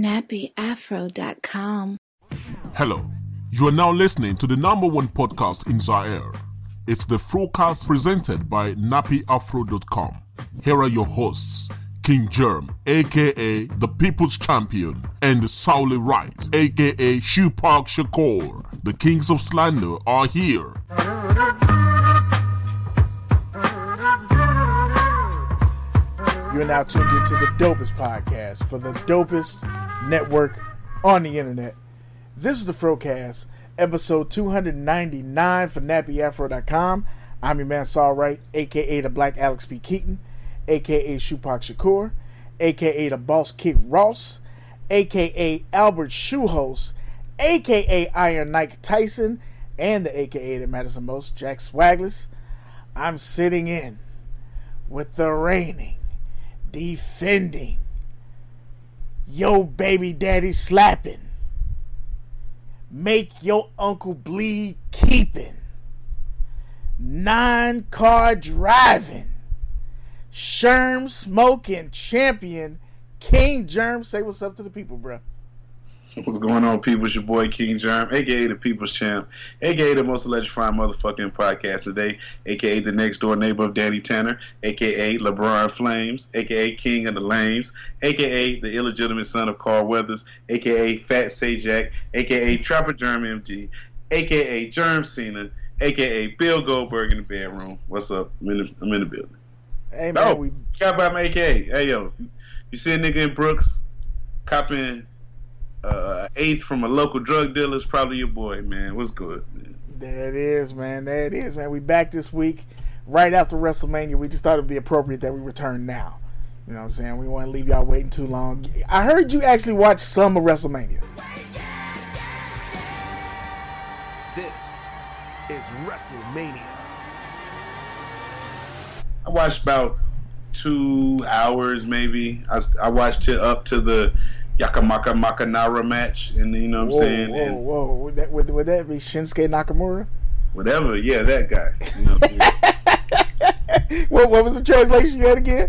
nappyafro.com. Hello. You are now listening to the number one podcast in Zaire. It's the Frocast presented by nappyafro.com. Here are your hosts, King Germ, aka the People's Champion, and Sauli Wright, aka Shoe Park Shakur. The Kings of Slander are here. You're now tuned into the dopest podcast for the dopest network on the internet. This is the Frocast, episode 299 for NappyAfro.com. I'm your man Saul Wright, aka the Black Alex B. Keaton, aka Shupak Shakur, aka the Boss Kick Ross, aka Albert Shoehost, aka Iron Nike Tyson, and the aka that matters the most, Jack Swagless. I'm sitting in with the reigning, defending, yo baby daddy slapping, make your uncle bleed keeping, nine car driving, Sherm smoking champion, King Germ. Say what's up to the people, bruh. What's going on, people? It's your boy King Germ, aka the People's Champ, aka the most electrifying motherfucking podcast today, aka the next door neighbor of Danny Tanner, aka LeBron Flames, aka King of the Lames, aka the illegitimate son of Carl Weathers, aka Fat Sajak, aka Trapper Germ MG, aka Germ Cena, aka Bill Goldberg in the bedroom. What's up? I'm in the, I'm in the building. Hey man, No, we cap out my AKA. Hey yo, you see a nigga in Brooks copping uh, eighth from a local drug dealer? is probably your boy, man. What's good? Man? There it is, man. There it is, man. We back this week, right after WrestleMania. We just thought it'd be appropriate that we return now. You know what I'm saying? We want to leave y'all waiting too long. I heard you actually watched some of WrestleMania. This is WrestleMania. I watched about two hours, maybe. I, I watched it up to the Yakamaka Makanara match, and you know what I'm whoa, saying? whoa, And whoa. Would that, would, would that be Shinsuke Nakamura? whatever, yeah, that guy. You know what What, what was the translation you had again?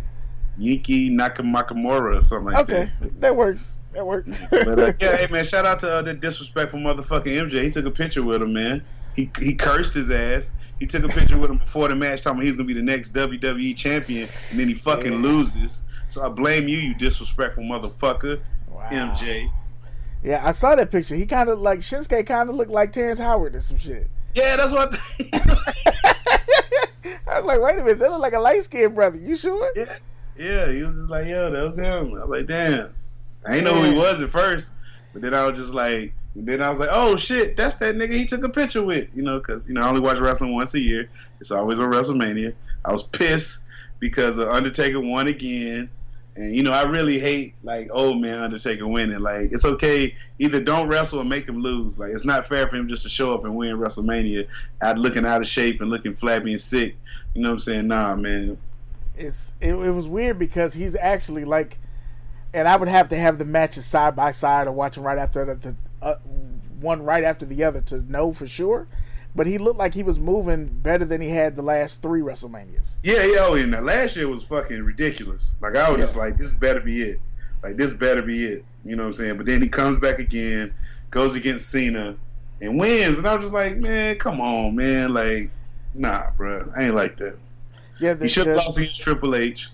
Yiki Nakamakamura or something like Okay, that. Okay, that works. That works. But uh, yeah, hey man, shout out to uh, the disrespectful motherfucking MJ. He took a picture with him, man. He he cursed his ass. He took a picture with him before the match, talking about he's gonna be the next WWE champion, and then he fucking Yeah. loses. So I blame you, you disrespectful motherfucker, Wow. MJ. Yeah, I saw that picture. He kind of like Shinsuke kind of looked like Terrence Howard or some shit. Yeah, that's what. I think. I was like, wait a minute, that look like a light skinned brother. You sure? yeah, yeah. He was just like, yo, that was him. I was like, damn. I didn't know who he was at first, but then I was just like, then I was like, oh shit, that's that nigga he took a picture with, you know, because you know I only watch wrestling once a year. It's always on WrestleMania. I was pissed because Undertaker won again, and you know I really hate like old man Undertaker winning. Like it's okay, either don't wrestle or make him lose. Like it's not fair for him just to show up and win WrestleMania out looking out of shape and looking flabby and sick. You know what I'm saying? Nah, man. It's it, it was weird because he's actually like, and I would have to have the matches side by side or watch them right after the, the uh, one right after the other to know for sure. But he looked like he was moving better than he had the last three WrestleManias. Yeah, yeah. Oh, and last year was fucking ridiculous. Like I was Yeah. just like, this better be it. Like this better be it. You know what I'm saying? But then he comes back again, goes against Cena, and wins. And I was just like, man, come on, man. Like, nah, bro. I ain't like that. Yeah, the, He should have lost against Triple H.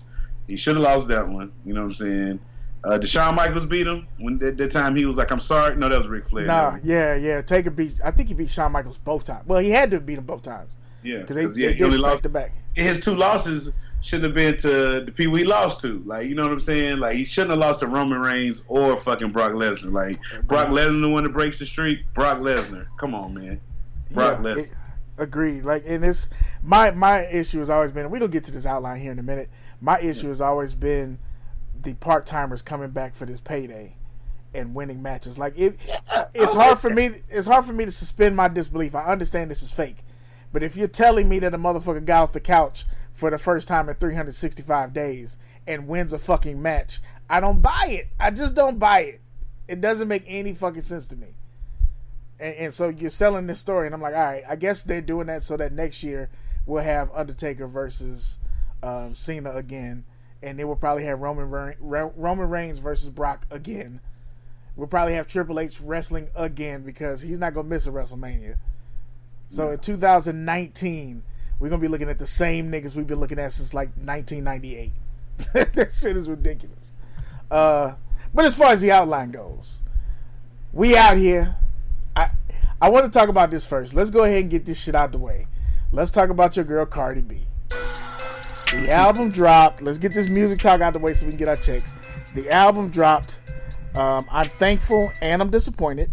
He should have lost that one. You know what I'm saying? Uh, Deshaun Michaels beat him when that, that time he was like, "I'm sorry." No, that was Ric Flair. Nah, yeah, yeah. Taker beat. I think he beat Shawn Michaels both times. Well, he had to beat him both times yeah, because yeah, they he only lost the back. his two losses shouldn't have been to the people he lost to. Like, you know what I'm saying? Like, he shouldn't have lost to Roman Reigns or fucking Brock Lesnar. Like, Brock Lesnar the one that breaks the streak. Brock Lesnar, come on, man. Brock Yeah, Lesnar. it- agreed. Like, and it's my my issue has always been. We don't get to this outline here in a minute. My issue has always been the part timers coming back for this payday and winning matches. Like, it, it's hard for me. It's hard for me to suspend my disbelief. I understand this is fake, but if you're telling me that a motherfucker got off the couch for the first time in 365 days and wins a fucking match, I don't buy it. I just don't buy it. It doesn't make any fucking sense to me. And, and so you're selling this story, and I'm like, all right, I guess they're doing that so that next year we'll have Undertaker versus um, Cena again, and they will probably have Roman Ro- Roman Reigns versus Brock again. we'll probably have Triple H wrestling again because he's not gonna miss a WrestleMania. So in 2019, we're gonna be looking at the same niggas we've been looking at since like 1998. that shit is ridiculous. Uh, but as far as the outline goes, we out here. I I want to talk about this first. Let's go ahead and get this shit out the way. Let's talk about your girl Cardi B. The album dropped. Let's get this music talk out the way so we can get our checks. The album dropped. Um, I'm thankful and I'm disappointed.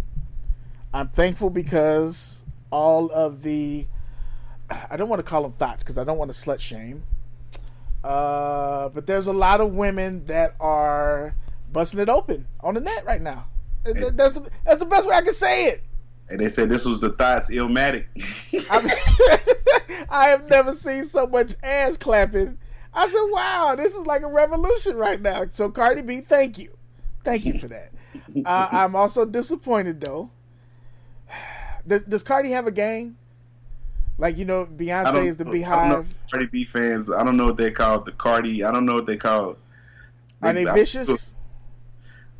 I'm thankful because all of the I don't want to call them thoughts because I don't want to slut shame. Uh, but there's a lot of women that are busting it open on the net right now. That's the that's the best way I can say it. And they said this was the thoughts illmatic. I, I have never seen so much ass clapping. I said, "Wow, this is like a revolution right now." So Cardi B, thank you, thank you for that. Uh, I'm also disappointed though. Does, does Cardi have a gang? Like you know, Beyonce is the I don't know Beehive. Cardi B fans. I don't know what they call it, the Cardi. I don't know what they call. it. Are they I- vicious?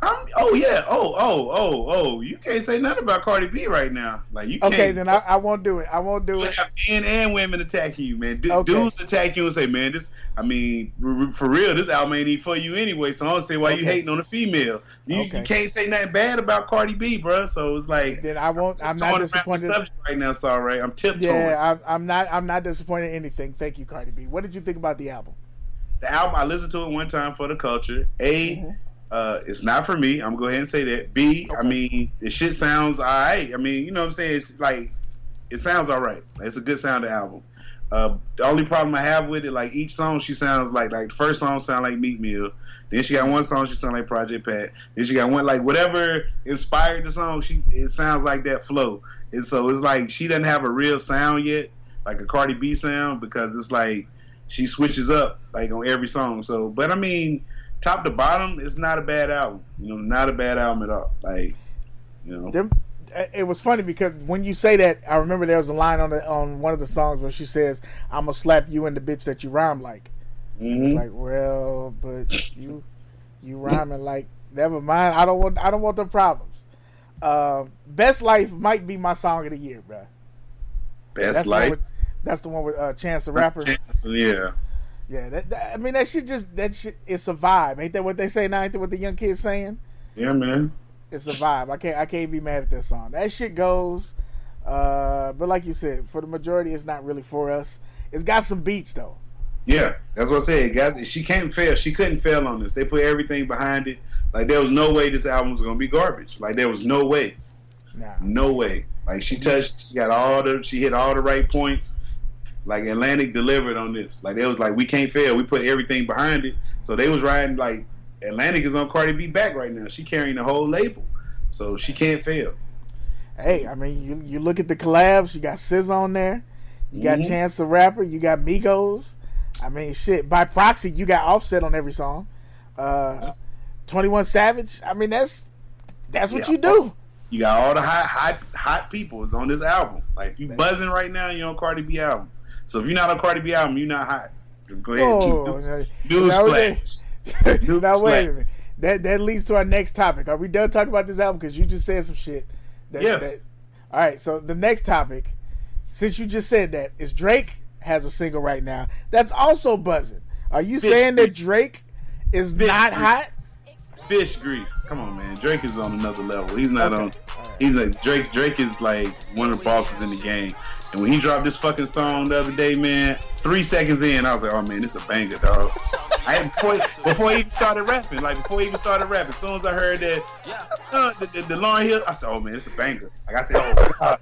I'm, oh yeah. Oh oh oh oh. You can't say nothing about Cardi B right now. Like you can't. Okay, then I, I won't do it. I won't do You it. have men and women attacking you, man. Du- Okay. Dudes attack you and say, "Man, this." I mean, for real, this album ain't even for you anyway. So I don't say why you hating on a female. You, Okay. you can't say nothing bad about Cardi B, bro. So it's like Then I won't. I'm torn not disappointed. right now. Sorry, I'm tiptoeing. Yeah, I'm, I'm not. I'm not disappointed in anything. Thank you, Cardi B. What did you think about the album? The album I listened to it one time for the culture. A, Mhm. Uh, it's not for me. I'm gonna go ahead and say that. B, I Okay. mean, the shit sounds alright. I mean, you know what I'm saying? It's like it sounds alright. It's a good sounding album. Uh, the only problem I have with it, like each song, she sounds like like the first song sound like Meek Mill. Then she got one song she sound like Project Pat. Then she got one like whatever inspired the song. She it sounds like that flow. And so it's like she doesn't have a real sound yet, like a Cardi B sound, because it's like she switches up like on every song. So, but I mean, top to bottom, it's not a bad album. You know, not a bad album at all. Like, you know, Them, uh, it was funny because when you say that, I remember there was a line on the on one of the songs where she says, "I'm gonna slap you in the bitch that you rhyme like." mhm. It's like, well, but you you rhyming like. Never mind. I don't want. I don't want the problems. Um, Best Life might be my song of the year, bro. best that's the life. with, that's the one with uh, Chance the Rapper. So, yeah. Yeah, that, that- I mean that shit just that shit. It's a vibe, ain't that what they say now? Ain't that what the young kids saying? Yeah, man. It's a vibe. I can't I can't be mad at that song. That shit goes. Uh, but like you said, for the majority, it's not really for us. It's got some beats though. Yeah, that's what I said. Guys, she can't fail. She couldn't fail on this. They put everything behind it. Like there was no way this album was gonna be garbage. Like there was no way, Nah, no way. Like she touched, she got all the, she hit all the right points. Like Atlantic delivered on this. Like they was like, we can't fail. We put everything behind it. So they was riding like Atlantic is on Cardi B back right now. She carrying the whole label, so she can't fail. hey, I mean you you look at the collabs. You got SZA on there. You got Mhm. Chance the Rapper. You got Migos. I mean, shit. By proxy, you got Offset on every song. Uh, Twenty One Savage. I mean, that's that's what Yeah. you do. You got all the hot, hot, hot people is on this album. Like you buzzing right now, you're on Cardi B album. So if you're not on Cardi B album, you're not hot. Go ahead. Oh, News, now- news now- flash. News now wait a minute. That that leads to our next topic. Are we done talking about this album? Because you just said some shit. That, Yes. that- all right. So the next topic, since you just said that, is Drake has a single right now that's also buzzing. Are you Fish saying that. Drake is Fish not grease. hot? Fish grease. Come on, man. Drake is on another level. He's not Okay. on. He's like Drake. Drake is like one of the bosses in the game. And when he dropped this fucking song the other day, man, three seconds in, I was like, oh man, this a banger, dog. I had before, before he even started rapping, like before he even started rapping, as soon as I heard that, uh, the, the, the Lauryn Hill, I said, oh man, it's a banger. Like I said, oh god,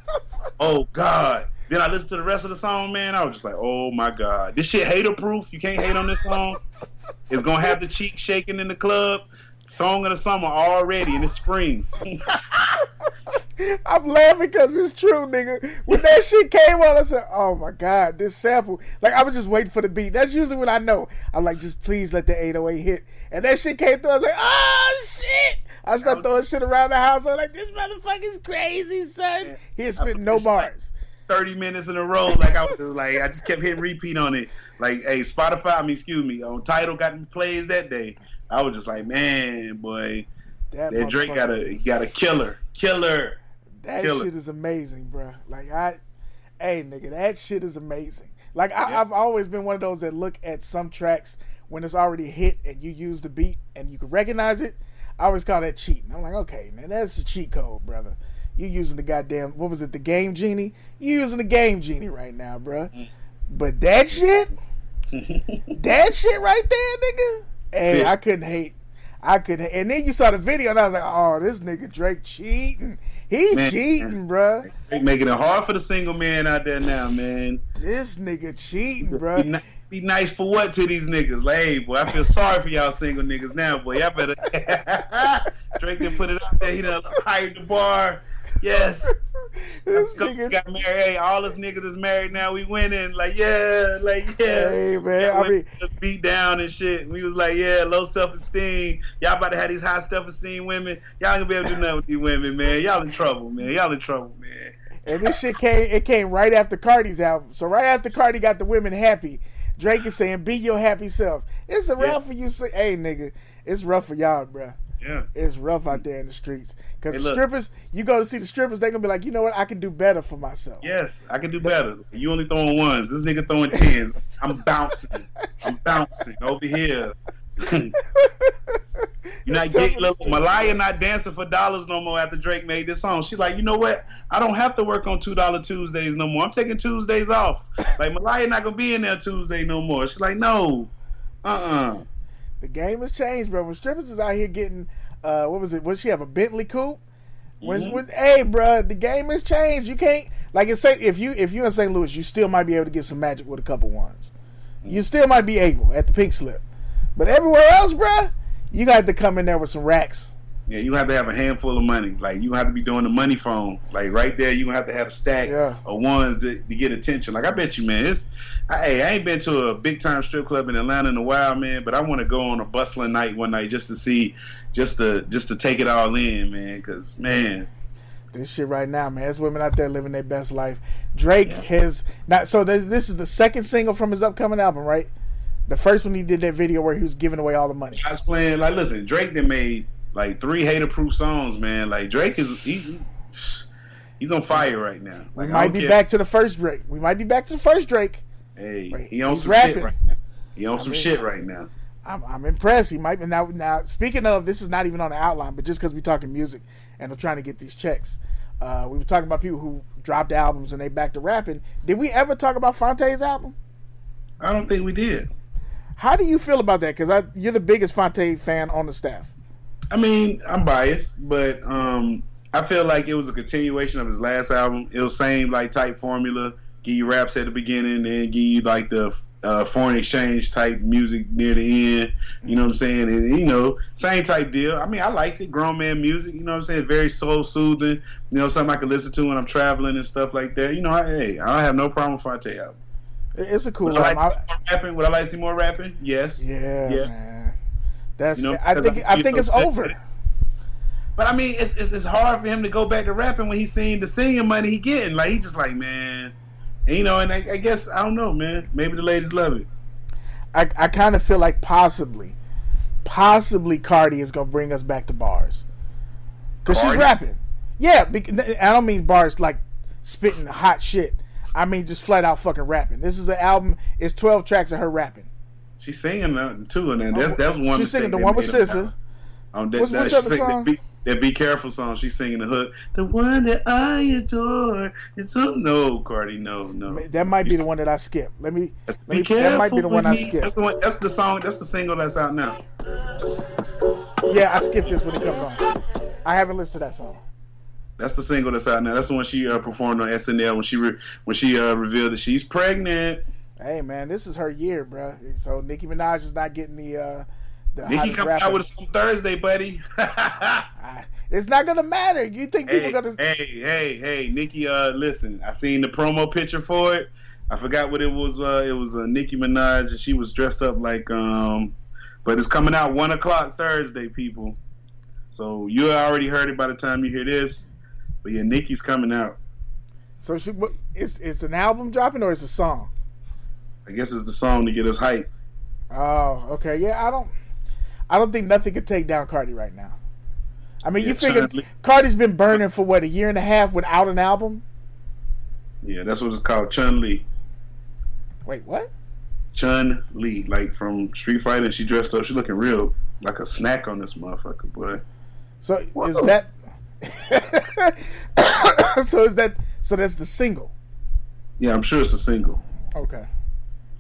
oh god. Then I listened to the rest of the song, man. I was just like, oh my god, this shit hater proof. You can't hate on this song. It's gonna have the cheek shaking in the club. Song of the summer already in the spring. I'm laughing because it's true, nigga. When that shit came on, I said, "Oh my god, this sample!" Like I was just waiting for the beat. That's usually what I know. I'm like, just please let the 808 hit. And that shit came through. I was like, "Oh shit!" I started throwing shit around the house. I was like, "This motherfucker's crazy, son." He had spit no bars. 30 minutes in a row. Like I was just like, I just kept hitting repeat on it. Like, hey, Spotify, I mean, excuse me, on Tidal got plays that day. I was just like, man, boy, That, That Drake got a got a killer, killer. That Kill it. shit is amazing, bro. Like I, hey nigga, that shit is amazing. Like I, Yeah. I've always been one of those that look at some tracks when it's already hit and you use the beat and you can recognize it. I always call that cheating. I'm like, okay, man, that's a cheat code, brother. You using the goddamn what was it, the game genie? You using the game genie right now, bro. Mm. But that shit, that shit right there, nigga. Hey. I couldn't hate. I could, and then you saw the video, and I was like, "Oh, this nigga Drake cheating. He Man. cheating, bro. Drake making it hard for the single man out there now, man. This nigga cheating, Be, be nice for what to these niggas? Like, hey, boy, I feel sorry for y'all single niggas now, boy. Y'all better. Drake done put it out there. He done hired the bar. Yes. this nigga, got married. Hey, all us niggas is married now. We winning. Like, yeah, like, yeah. Hey, man, Yeah, I mean- just beat down and shit. We was like, yeah, low self esteem. Y'all about to have these high self esteem women. Y'all ain't gonna be able to do nothing with these women, man. Y'all in trouble, man. Y'all in trouble, man. and this shit came. It came right after Cardi's album. So right after Cardi got the women happy, Drake is saying, "Be your happy self." It's a Yeah. rough for you. Say, hey, nigga, it's rough for y'all, bruh. Yeah. It's rough out there in the streets. Cause Hey, the strippers, you go to see the strippers, they gonna be like, you know what? I can do better for myself. Yes, I can do better. You only throwing ones. This nigga throwing tens. I'm bouncing. I'm bouncing over here. You're not getting look, Malaya not dancing for dollars no more after Drake made this song. She like, you know what? I don't have to work on two dollar Tuesdays no more. I'm taking Tuesdays off. Like Malaya not gonna be in there Tuesday no more. She's like, no. Uh-uh. The game has changed, bro. When strippers is out here getting, uh, what was it? What she have a Bentley coupe? When, Mhm. when, hey, bro, the game has changed. You can't like in St. If you if you in St. Louis, you still might be able to get some magic with a couple ones. You still might be able at the pink slip, but everywhere else, bro, you got to come in there with some racks. Yeah, you have to have a handful of money. Like you have to be doing the money phone. Like right there, you have to have a stack Yeah. of ones to, to get attention. Like I bet you, man. It's I, hey, I ain't been to a big time strip club in Atlanta in a while, man. But I want to go on a bustling night one night just to see, just to just to take it all in, man. Cause man, This shit right now, man. There's women out there living their best life. Drake has not. So this this is the second single from his upcoming album, right? The first one he did that video where he was giving away all the money. I was playing. Like, listen, Drake done made like three hater proof songs, man. Like Drake is he, he- he's on fire right now. We Like, I might be care- back to the first Drake. We might be back to the first Drake. Hey, he on he's some rapping. shit right now. He on I some mean- shit right now. I'm, I'm impressed. He might be now. Now, speaking of, this is not even on the outline, but just because we're talking music and we're trying to get these checks, uh, we were talking about people who dropped albums and they back to rapping. Did we ever talk about Phonte's album? I don't think we did. How do you feel about that? Because you're the biggest Fonte fan on the staff. I mean, I'm biased, but um, I feel like it was a continuation of his last album. It was same like type formula. Give you raps at the beginning, and give you like the uh, foreign exchange type music near the end. You know what I'm saying? And you know, same type deal. I mean, I liked it. Grown man music. You know what I'm saying? Very soul soothing. You know, something I can listen to when I'm traveling and stuff like that. You know, I, hey, I don't have no problem with Phonte album. It- It's a cool Would I like album. to I- see more rapping? Would I like to see more rapping? Yes. yeah, Yes. man. That's. You know, I think. I- I think it's over. But I mean, it's, it's it's hard for him to go back to rapping when he's seeing the singing money he getting. Like he just like, man, and, you know. And I, I guess I don't know, man. Maybe the ladies love it. I, I kind of feel like possibly, possibly Cardi is gonna bring us back to bars, cause she's rapping. Yeah, because, I don't mean bars like spitting hot shit. I mean just flat out fucking rapping. This is an album. It's twelve tracks of her rapping. She's singing uh, too, and then that's that's one. She's singing the one with SZA. Um, that, What's- that, the singing song? That, be, that Be Careful song. She's singing the hook. The one that I adore. It's some no, Cardi, no, no. That might be the one that I skip. Let me. That's, let be me careful. that might be the one I when he- skip. That's the, one, that's the song. That's the single that's out now. Yeah, I skip this when it comes on. I haven't listened to that song. That's the single that's out now. That's the one she uh, performed on SNL when she re- when she uh, revealed that she's pregnant. Hey man, this is her year, bro. So Nicki Minaj is not getting the uh the coming rapper. out with on Thursday, buddy. It's not gonna matter. You think people hey, gonna? hey, hey, hey, Nicki. Uh, listen, I seen the promo picture for it. I forgot what it was. Uh, it was uh, Nicki Minaj, and she was dressed up like. Um, but it's coming out one o'clock Thursday, people. So you already heard it by the time you hear this. But yeah, Nicki's coming out. So she, it's it's an album dropping or it's a song? I guess it's the song to get us hype. Oh, okay. Yeah, I don't, I don't think nothing could take down Cardi right now. I mean, Yeah, you figure Chun-Li. Cardi's been burning for what a year and a half without an album. Yeah, that's what it's called, Chun Li. Wait, what? Chun Li, like from Street Fighter. She dressed up. She looking real like a snack on this motherfucker, boy. So is that? so is that? So that's the single. Yeah, I'm sure it's a single. Okay.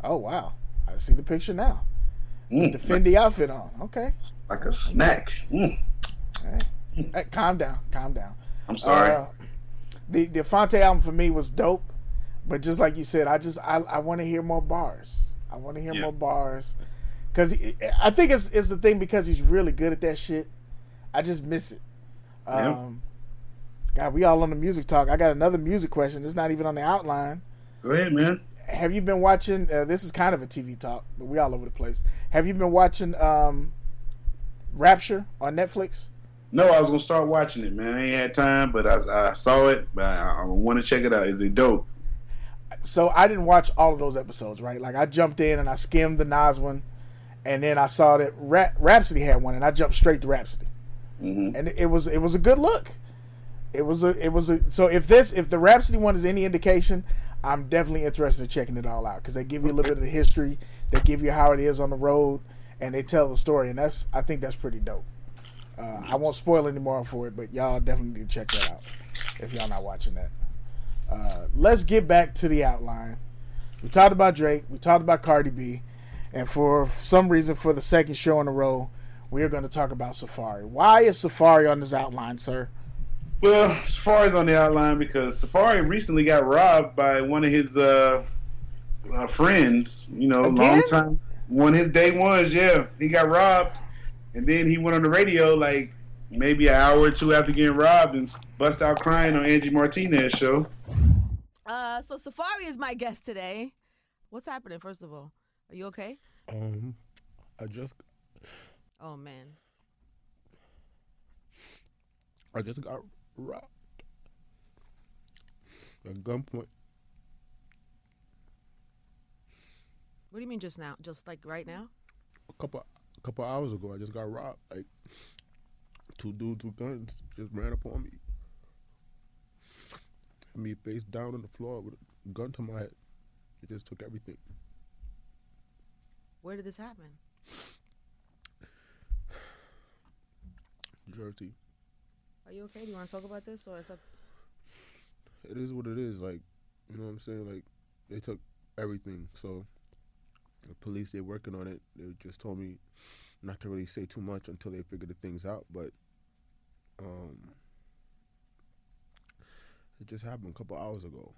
Oh wow, I see the picture now. Mm, The Fendi outfit on. Okay. like a snack. Mm, Hey, calm down. Calm down. I'm sorry. Uh, the the Phonte album for me was dope, but just like you said, I just I, I want to hear more bars. I want to hear Yeah. more bars because I think it's it's the thing because he's really good at that shit. I just miss it. Yeah. Um, God, we all on the music talk. I got another music question. It's not even on the outline. Go ahead, man. Have you been watching? Uh, this is kind of a TV talk, but we all over the place. Have you been watching um, Rapture on Netflix? No, I was gonna start watching it, man. I ain't had time, but I, I saw it. But I, I want to check it out. Is it dope? so I didn't watch all of those episodes, right? Like I jumped in and I skimmed the Nas one, and then I saw that Ra- Rapsody had one, and I jumped straight to Rapsody, hmm and it was it was a good look. It was a it was a so if this if the Rapsody one is any indication, I'm definitely interested in checking it all out because they give you a little bit of the history, they give you how it is on the road, and they tell the story, and that's I think that's pretty dope. Uh, I won't spoil any more for it, but y'all definitely need to check that out if y'all not watching that. Uh, let's get back to the outline. We talked about Drake. We talked about Cardi B, and for some reason, for the second show in a row, we are going to talk about Safaree. Why is Safaree on this outline, sir? Well, Safaree's on the outline because Safaree recently got robbed by one of his uh, uh, friends. You know, Again? long time. One of his day ones. Yeah, he got robbed, and then he went on the radio like maybe an hour or two after getting robbed and bust out crying on Angie Martinez show. Uh, so Safaree is my guest today. What's happening? First of all, are you okay? Um, I just Oh man, I just got robbed at gunpoint. what do you mean just now? Just like right now? A couple a couple hours ago, I just got robbed. Like two dudes with guns just ran up on me. Had me face down on the floor with a gun to my head. They just took everything. Where did this happen? Jersey. Are you okay? Do you want to talk about this or it's that? It is what it is. Like, you know what I'm saying? Like, they took everything. So, the police, they're working on it. They just told me not to really say too much until they figure the things out. But, um, it just happened a couple hours ago.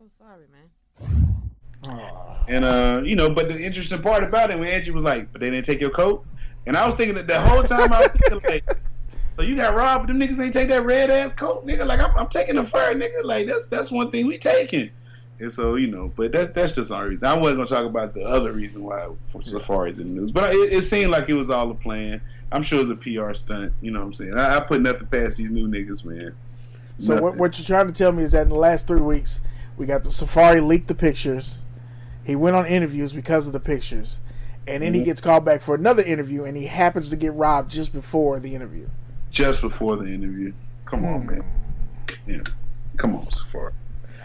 I'm so sorry, man. And uh, you know, but the interesting part about it when Angie was like, "But they didn't take your coat," and I was thinking that the whole time I was thinking like, "So you got robbed? but Them niggas ain't take that red ass coat, nigga. Like I'm, I'm taking the fur, nigga. Like that's that's one thing we taking." And so you know, but that that's just our reason. I wasn't gonna talk about the other reason why Safaree's in the news, but it, it seemed like it was all a plan. I'm sure it was a PR stunt. You know what I'm saying? I, I put nothing past these new niggas, man. So what, Nothing. what you're trying to tell me is that in the last three weeks, we got the Safaree leaked the pictures. He went on interviews because of the pictures, and then he Mhm. gets called back for another interview, and he happens to get robbed just before the interview. Just before the interview. Come on, Hmm. man. Yeah, come on, Safaree.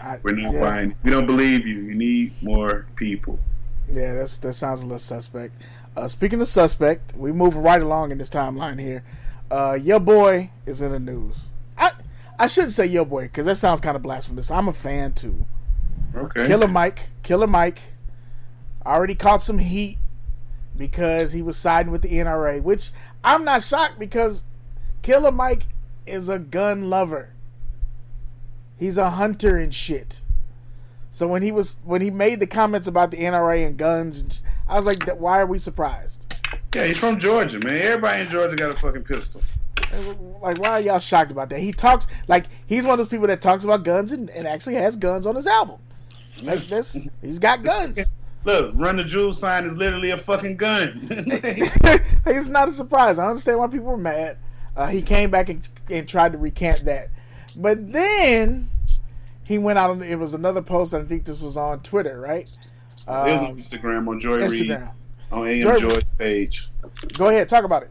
I, We're not yeah, buying. We don't believe you. You need more people. Yeah, that's that sounds a little suspect. Uh, speaking of suspect, we move right along in this timeline here. Uh, your boy is in the news. I I shouldn't say your boy because that sounds kind of blasphemous. I'm a fan too. Okay. Killer Mike, Killer Mike, already caught some heat because he was siding with the NRA, which I'm not shocked because Killer Mike is a gun lover. He's a hunter and shit. So when he was when he made the comments about the NRA and guns, and sh- I was like, why are we surprised? Yeah, he's from Georgia, man. Everybody in Georgia got a fucking pistol. Like, why are y'all shocked about that? He talks like he's one of those people that talks about guns and, and actually has guns on his album. Like this, he's got guns. Look, Run the Jewels sign is literally a fucking gun. it's not a surprise. I understand why people were mad. Uh, he came back and, and tried to recant that, but then he went out. On, it was another post. I think this was on Twitter, right? it was on Um, Instagram on Joy Instagram. on AM Joy- Joy's page. Go ahead, talk about it.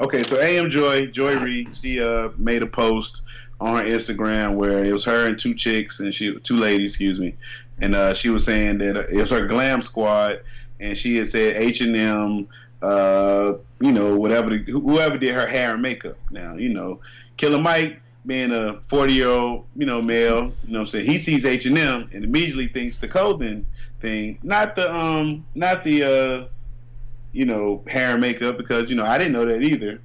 Okay, so AM Joy, Joy Reid, she uh made a post on her Instagram where it was her and two chicks and she two ladies, excuse me, and uh, she was saying that it was her glam squad, and she had said H and M, uh, you know, whatever the, whoever did her hair and makeup. Now, you know, Killer Mike being a forty year old, you know, male, you know, what I'm saying he sees H and M and immediately thinks the clothing thing, not the um, not the uh, you know, hair and makeup because you know I didn't know that either.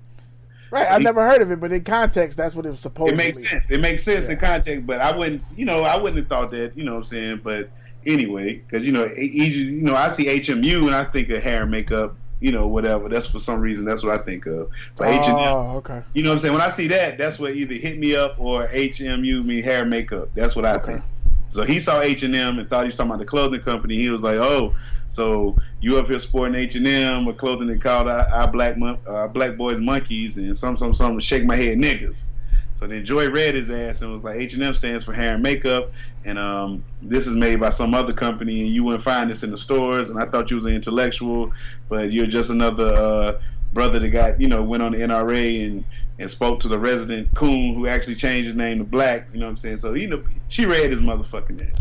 Right, so I've he, never heard of it, but in context, that's what it was supposed. To be. It makes sense. It makes sense yeah. in context, but I wouldn't, you know, I wouldn't have thought that. You know what I'm saying? But anyway, because you know, you know, I see HMU and I think of hair and makeup. You know, whatever. That's for some reason. That's what I think of. But oh, H&M, okay. You know what I'm saying? When I see that, that's what either hit me up or HMU me hair makeup. That's what I okay. think. So he saw H and M and thought he was talking about the clothing company. He was like, "Oh, so you up here sporting H and M or clothing that called our, our black our black boys monkeys and some some some shake my head niggas." So then Joy read his ass and was like, H and M stands for hair and makeup, and um, this is made by some other company, and you wouldn't find this in the stores. And I thought you was an intellectual, but you're just another uh, brother that got you know went on the NRA and and spoke to the resident coon who actually changed his name to Black. You know what I'm saying? So you know she read his motherfucking name,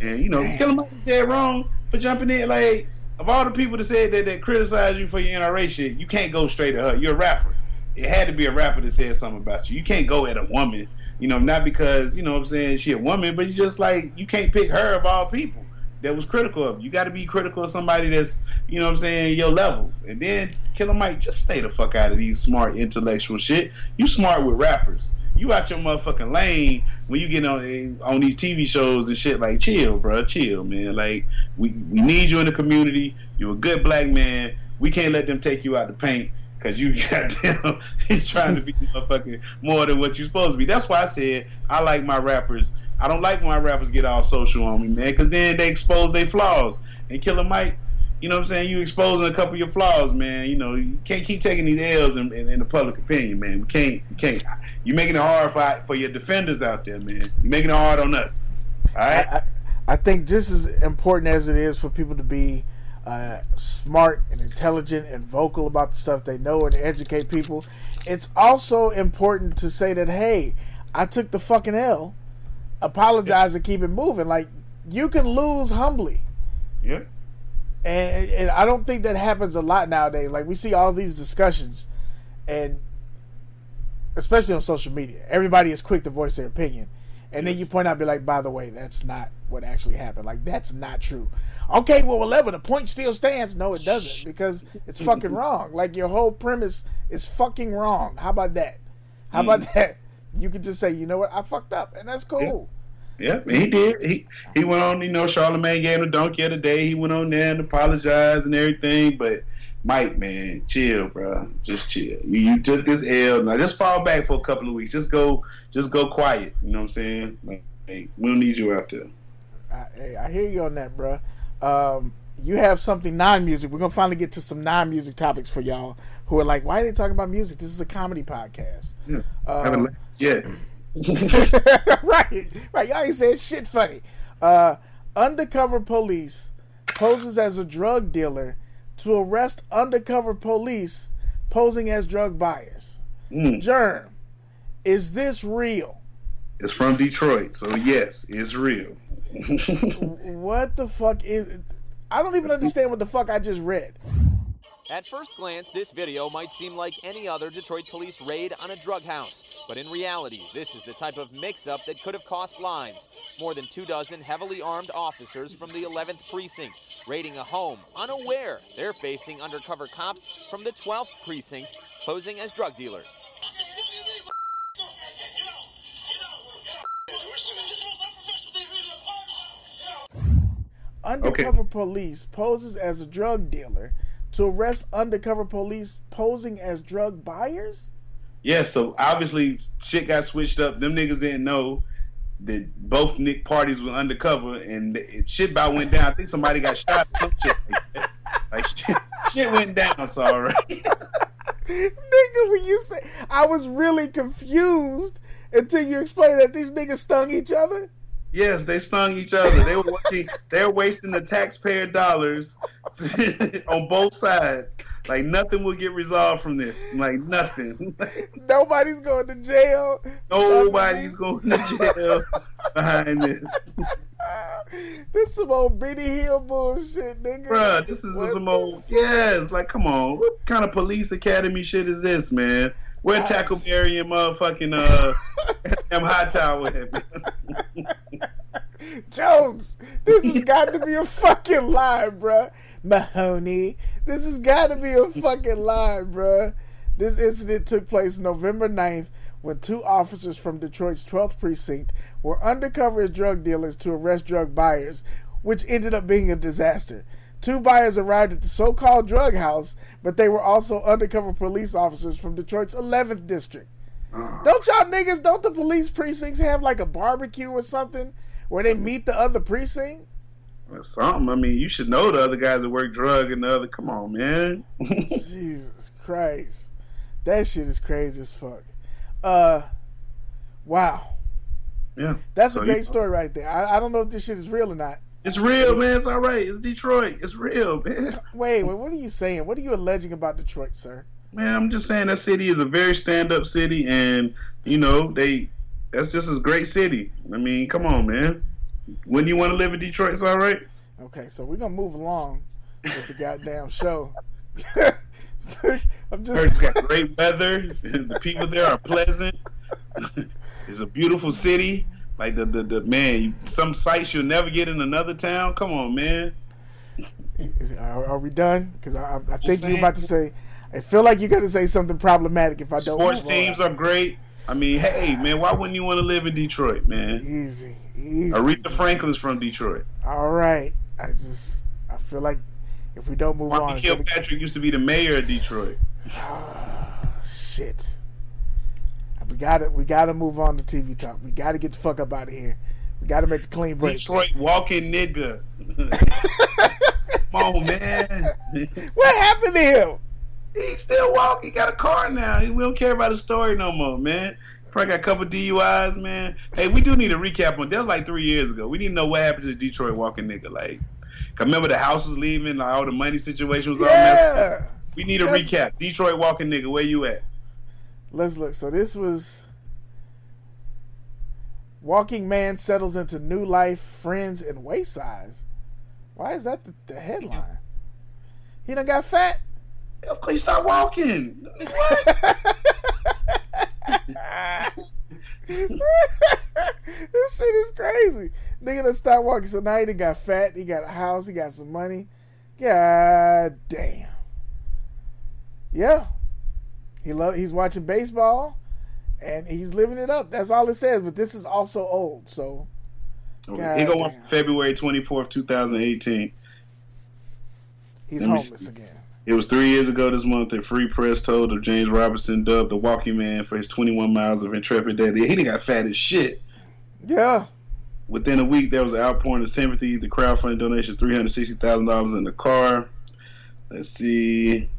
and you know kill Mike was dead wrong for jumping in. Like of all the people that said that that criticized you for your NRA shit, you can't go straight at her. You're a rapper. It had to be a rapper that said something about you. You can't go at a woman. You know, not because you know what I'm saying she a woman, but you just like you can't pick her of all people that was critical of you. You got to be critical of somebody that's, you know what I'm saying, your level. And then Killer Mike, just stay the fuck out of these smart intellectual shit. You smart with rappers. You out your motherfucking lane when you get on eh, on these TV shows and shit. Like, chill, bro, chill, man. Like, we we need you in the community. You're a good black man. We can't let them take you out the paint because you goddamn he's trying to be motherfucking more than what you're supposed to be. That's why I said I like my rappers I don't like when my rappers get all social on me, man, because then they expose their flaws. And Killer Mike, you know what I'm saying? You exposing a couple of your flaws, man. You know, you can't keep taking these L's in, in, in the public opinion, man. We can't, you can't. You're making it hard for, for your defenders out there, man. You're making it hard on us. All right? I, I, I think just as important as it is for people to be uh, smart and intelligent and vocal about the stuff they know and educate people, it's also important to say that, hey, I took the fucking L apologize and keep it moving. Like you can lose humbly. Yeah. And, and I don't think that happens a lot nowadays. Like we see all these discussions, and especially on social media, everybody is quick to voice their opinion, and yes. then you point out, be like, by the way, that's not what actually happened. Like that's not true. Okay, well, whatever. The point still stands. No, it doesn't because it's fucking wrong. Like your whole premise is fucking wrong. How about that? How about mm. that? you could just say, you know what, I fucked up, and that's cool. Yeah, yeah he did. He he went on. You know, Charlemagne gave him a donkey of the day. He went on there and apologized and everything. But Mike, man, chill, bro. Just chill. You, you took this L. Now just fall back for a couple of weeks. Just go, just go quiet. You know what I'm saying? Like, hey, we don't need you out there. I, hey, I hear you on that, bro. Um, you have something non-music. We're gonna finally get to some non-music topics for y'all who are like, "Why are they talking about music? This is a comedy podcast." Yeah. Um, yeah. right, right. Y'all ain't saying shit funny. Uh, undercover police poses as a drug dealer to arrest undercover police posing as drug buyers. Mm. Germ, is this real? It's from Detroit, so yes, it's real. what the fuck is? I don't even understand what the fuck I just read. At first glance, this video might seem like any other Detroit police raid on a drug house. But in reality, this is the type of mix-up that could have cost lives. More than two dozen heavily armed officers from the 11th Precinct raiding a home, unaware they're facing undercover cops from the 12th Precinct posing as drug dealers. Undercover okay. police poses as a drug dealer to arrest undercover police posing as drug buyers? Yeah, so obviously shit got switched up. Them niggas didn't know that both Nick parties were undercover, and shit about went down. I think somebody got shot. Some shit like that. Like shit, shit went down. Sorry, nigga. When you say, I was really confused until you explained that these niggas stung each other. Yes, they stung each other. They were working, they're wasting the taxpayer dollars on both sides. Like nothing will get resolved from this. Like nothing. Nobody's going to jail. Nobody's going to jail behind this. this is some old Benny Hill bullshit, nigga. Bruh, this is What some old yes, like come on. What kind of police academy shit is this, man? Where Tackleberry and motherfucking uh them Hightower at, Jones, this has got to be a fucking lie, bruh. Mahoney, this has got to be a fucking lie, bruh. This incident took place November 9th when two officers from Detroit's 12th precinct were undercover as drug dealers to arrest drug buyers, which ended up being a disaster. Two buyers arrived at the so called drug house, but they were also undercover police officers from Detroit's 11th district. Don't y'all niggas, don't the police precincts have like a barbecue or something where they meet the other precinct? or something. I mean, you should know the other guys that work drug and the other. Come on, man. Jesus Christ. That shit is crazy as fuck. Uh, wow. yeah, That's So, a you great know, story right there. I, I don't know if this shit is real or not. It's real, man. It's all right. It's Detroit. It's real, man. Wait, wait, what are you saying? What are you alleging about Detroit, sir? Man, I'm just saying that city is a very stand-up city, and you know they. That's just a great city. I mean, come on, man. When you want to live in Detroit, it's all right. Okay, so we're gonna move along with the goddamn show. I'm just it's got great weather. the people there are pleasant. it's a beautiful city. Like the the, the man, some sights you'll never get in another town. Come on, man. Is, are, are we done? Because I, I, think you're about to say. I feel like you're gonna say something problematic if I don't. Sports teams are great. I mean, hey, man, why wouldn't you want to live in Detroit, man? easy, easy. Aretha Franklin's from Detroit. All right, I just I feel like if we don't move on, Marky it's gonna- Kilpatrick used to be the mayor of Detroit. Ah, shit. We gotta we gotta move on to TV talk. We gotta get the fuck up out of here. We gotta make a clean break. Detroit walking nigga. Come on, man. What happened to him? He's still walking. He got a car now. We don't care about his story no more, man. Probably got a couple DUIs, man. Hey, we do need a recap on that. was like three years ago. We need to know what happened to the Detroit walking nigga. Like, 'cause remember the house was leaving, like, all the money situation was all messed up. We need a That's- recap. Detroit walking nigga, where you at? Let's look. So this was Walking Man settles into new life, friends, and waist size. Why is that the, the headline? He done got fat. Of course, he stopped walking. What? this shit is crazy. Nigga done stopped walking, so now he done got fat. He got a house. He got some money. God damn. Yeah. He love. He's watching baseball, and he's living it up. That's all it says. But this is also old, so he go on. February 24th, 2018. he's Let homeless again. It was three years ago this month that Free Press told of James Robertson dubbed the Walking Man for his 21 miles of intrepid day. He done got fat as shit. Yeah. Within a week, there was an outpouring of sympathy. The crowdfunding donation, three hundred sixty thousand dollars in the car. Let's see.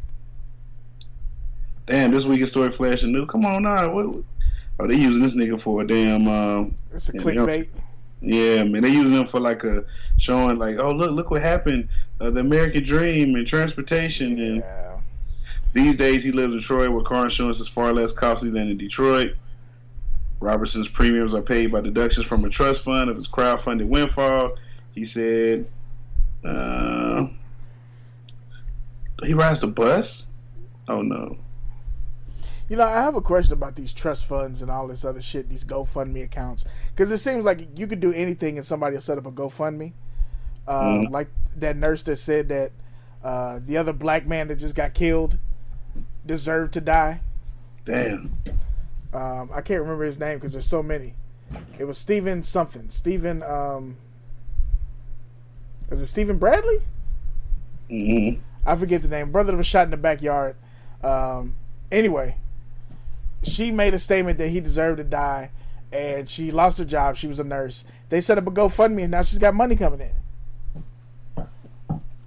Damn, this week week's story flashing new. Come on now, what? Oh, they using this nigga for a damn. Um, It's a Yeah, they don't- clickbait. yeah, man, they using him for like a showing, like, oh look, look what happened, uh, the American Dream and transportation, and Yeah. these days he lives in Detroit, where car insurance is far less costly than in Detroit. Robertson's premiums are paid by deductions from a trust fund of his crowdfunded windfall. He said, uh, he rides the bus. Oh no. You know, I have a question about these trust funds and all this other shit, these GoFundMe accounts. Because it seems like you could do anything and somebody will set up a GoFundMe. Uh, Mhm. Like that nurse that said that uh, the other black man that just got killed deserved to die. Damn. Um, I can't remember his name because there's so many. It was Stephen something. Stephen, um, is it Stephen Bradley? hmm I forget the name. Brother that was shot in the backyard. Um, anyway, she made a statement that he deserved to die, and she lost her job. She was a nurse. They set up a GoFundMe, and now she's got money coming in.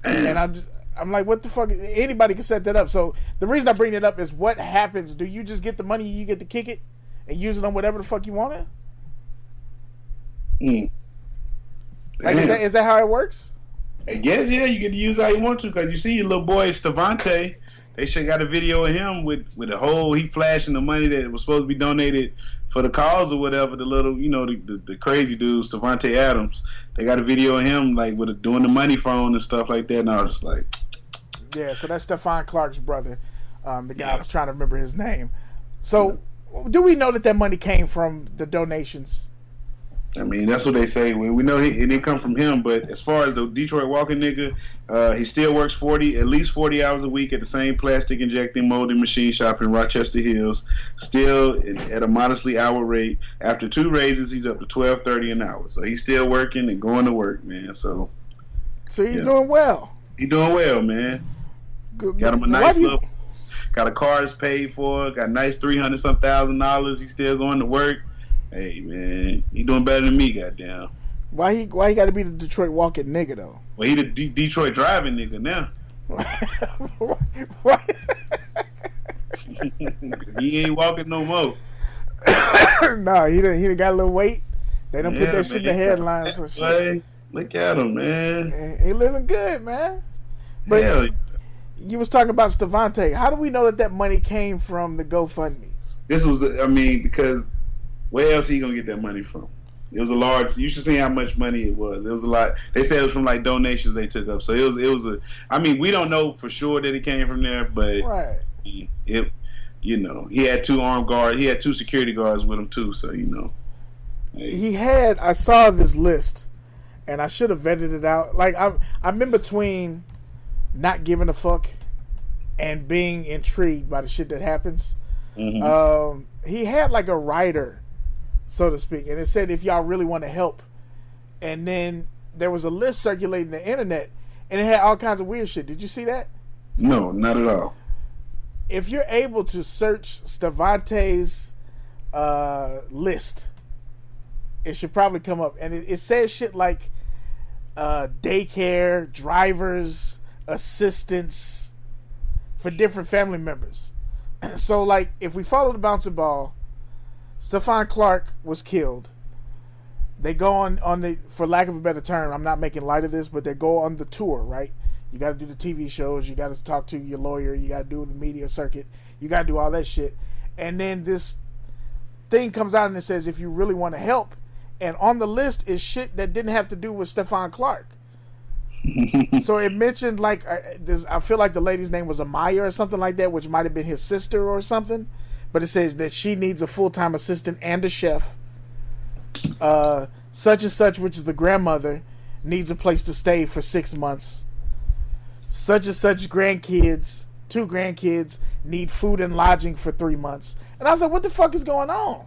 And I just, I'm like, what the fuck? Anybody can set that up. So the reason I bring it up is, what happens? Do you just get the money? You get to kick it and use it on whatever the fuck you want it? Mm. Like, is that, is that how it works? I guess yeah, you get to use how you want to because you see your little boy Stavante, they should got a video of him with with the whole he flashing the money that was supposed to be donated for the cause or whatever. The little you know the, the, the crazy dudes, Devontae Adams. They got a video of him like with a, doing the money phone and stuff like that. And I was just like, Yeah, so that's Stephon Clark's brother. Um, the guy I was trying to remember his name. So, do we know that that money came from the donations? I mean, that's what they say. We, we know he, it didn't come from him, but as far as the Detroit walking nigga, uh, he still works forty, at least forty hours a week at the same plastic injecting molding machine shop in Rochester Hills. Still at a modestly hour rate. After two raises, he's up to twelve thirty an hour. So he's still working and going to work, man. So So he's Yeah. doing well. he doing well, man. Good. Got him a nice you- little. Got a car that's paid for. Got a nice three hundred some thousand dollars. He's still going to work. Hey man, he doing better than me, goddamn. Why he why he got to be the Detroit walking nigga though? Well, he the D- Detroit driving nigga now. He ain't walking no more. no, he done, he done got a little weight. They don't put Yeah, that shit in the headlines. And shit. Look at him, man. He living good, man. But Hell, you was talking about Stevante. How do we know that that money came from the GoFundmes? this was, I mean, because where else he gonna get that money from? It was a large. You should see how much money it was. It was a lot. They said it was from like donations they took up. So it was. It was a. I mean, we don't know for sure that it came from there, but Right. it. You know, he had two armed guards. He had two security guards with him too. So you know. Hey, He had. I saw this list, and I should have vetted it out. Like I'm, I'm in between, not giving a fuck, and being intrigued by the shit that happens. mhm. Um, he had like a writer, so to speak, and it said if y'all really want to help, and then there was a list circulating the internet, and it had all kinds of weird shit. Did you see that? no, not at all. if you're able to search Stevante's uh, list, it should probably come up, and it, it says shit like uh, daycare, drivers, assistants for different family members. so, like, if we follow the bouncing ball, Stephon Clark was killed. They go on on the, for lack of a better term, I'm not making light of this, but they go on the tour, right? You got to do the TV shows. You got to talk to your lawyer. You got to do the media circuit. You got to do all that shit. And then this thing comes out and it says if you really want to help, and on the list is shit that didn't have to do with Stephon Clark. so it mentioned like uh, this. I feel like the lady's name was Amaya or something like that, which might have been his sister or something. But it says that she needs a full time assistant and a chef. Uh, such and such, which is the grandmother, needs a place to stay for six months. Such and such grandkids, two grandkids, need food and lodging for three months. And I was like, what the fuck is going on?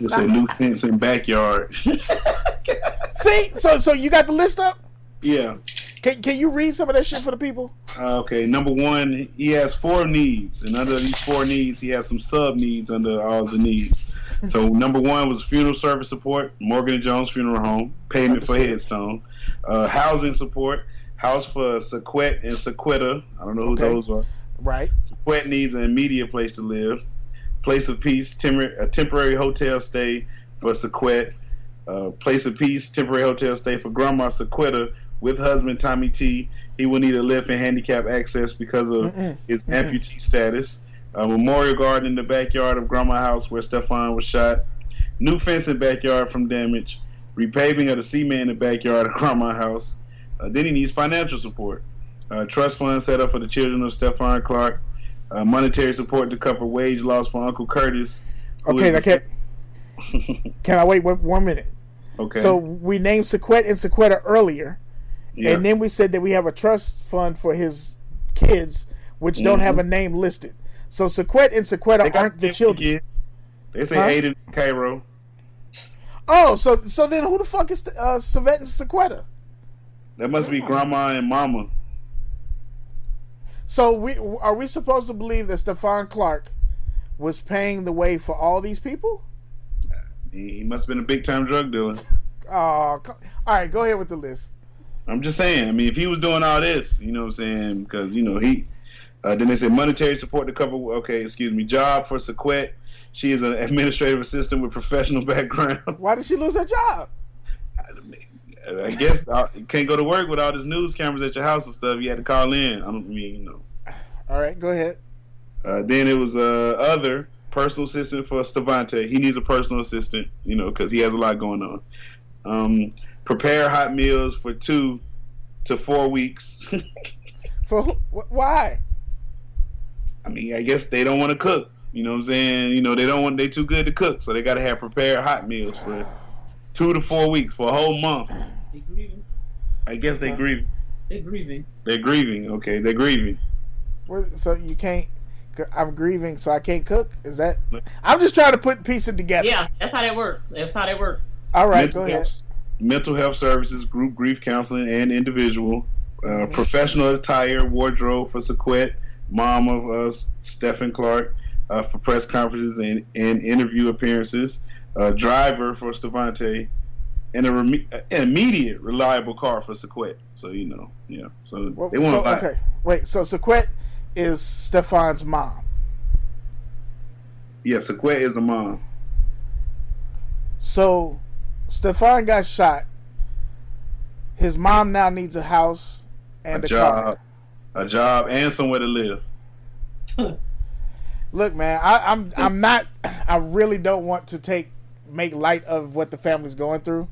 It said new fence in backyard. See, so so you got the list up. yeah. Can can you read some of that shit for the people? Uh, Okay, number one, he has four needs, and under these four needs, he has some sub needs under all the needs. So, number one was funeral service support, Morgan and Jones Funeral Home, payment for headstone, uh, housing support, house for Sequet and Sequetta. I don't know who Okay. those are. Right. Sequet needs an immediate place to live, place of peace, temor- a temporary hotel stay for Sequet, uh, place of peace, temporary hotel stay for Grandma Sequetta with husband Tommy T. He will need a lift and handicap access because of Mm-mm. his amputee status. A memorial garden in the backyard of Grandma House where Stephon was shot. New fence in backyard from damage. Repaving of the cement in the backyard of Grandma House. Uh, then he needs financial support. Uh, trust fund set up for the children of Stephon Clark. Uh, monetary support to cover wage loss for Uncle Curtis. Okay. Okay. Can I wait one, one minute? okay. So we named Sequet and Sequetta earlier, yeah. and then we said that we have a trust fund for his kids, which don't have a name listed. So Sequet and They Sequetta aren't the children. kids. They say Huh? Aiden and Cairo. Oh, so so then who the fuck is uh, Savette and Sequetta? That must be Grandma and Mama. So we are we supposed to believe that Stephon Clark was paying the way for all these people? He, he must have been a big time drug dealer. Oh, all right, go ahead with the list. I'm just saying. I mean, if he was doing all this, you know what I'm saying? Because, you know, he. Uh, then they said monetary support to cover. Okay, excuse me. Job for Sequet. She is an administrative assistant with professional background. Why did she lose her job? I guess uh, you can't go to work with all these news cameras at your house and stuff. You had to call in. I don't mean, you know. All right, go ahead. Uh, then it was uh, other personal assistant for Stevante. He needs a personal assistant, you know, because he has a lot going on. Um, prepare hot meals for two to four weeks. For who, wh- why? I mean, I guess they don't want to cook. You know what I'm saying? You know, they don't want they too good to cook, so they got to have prepared hot meals for two to four weeks for a whole month. They grieving. I guess they grieving. They grieving. They're grieving. Okay, they're grieving. What- So you can't. I'm grieving, so I can't cook. Is that? I'm just trying to put pieces together. Yeah, that's how that works. That's how that works. All right, mental go ahead. health, mental health services, group grief counseling, and individual. Uh, professional attire, wardrobe for Sequette, mom of uh, Stephen Clark, uh, for press conferences and, and interview appearances. Uh, driver for Stevante, and a reme- an immediate reliable car for Sequette. So you know, yeah. So Well, they want so, okay, wait. So Sequette is Stephon's mom. Yeah, Sequette is the mom. So Stephon got shot. His mom now needs a house and a a, job, car. a job, and somewhere to live. Look, man, I, I'm I'm not. I really don't want to take make light of what the family's going through.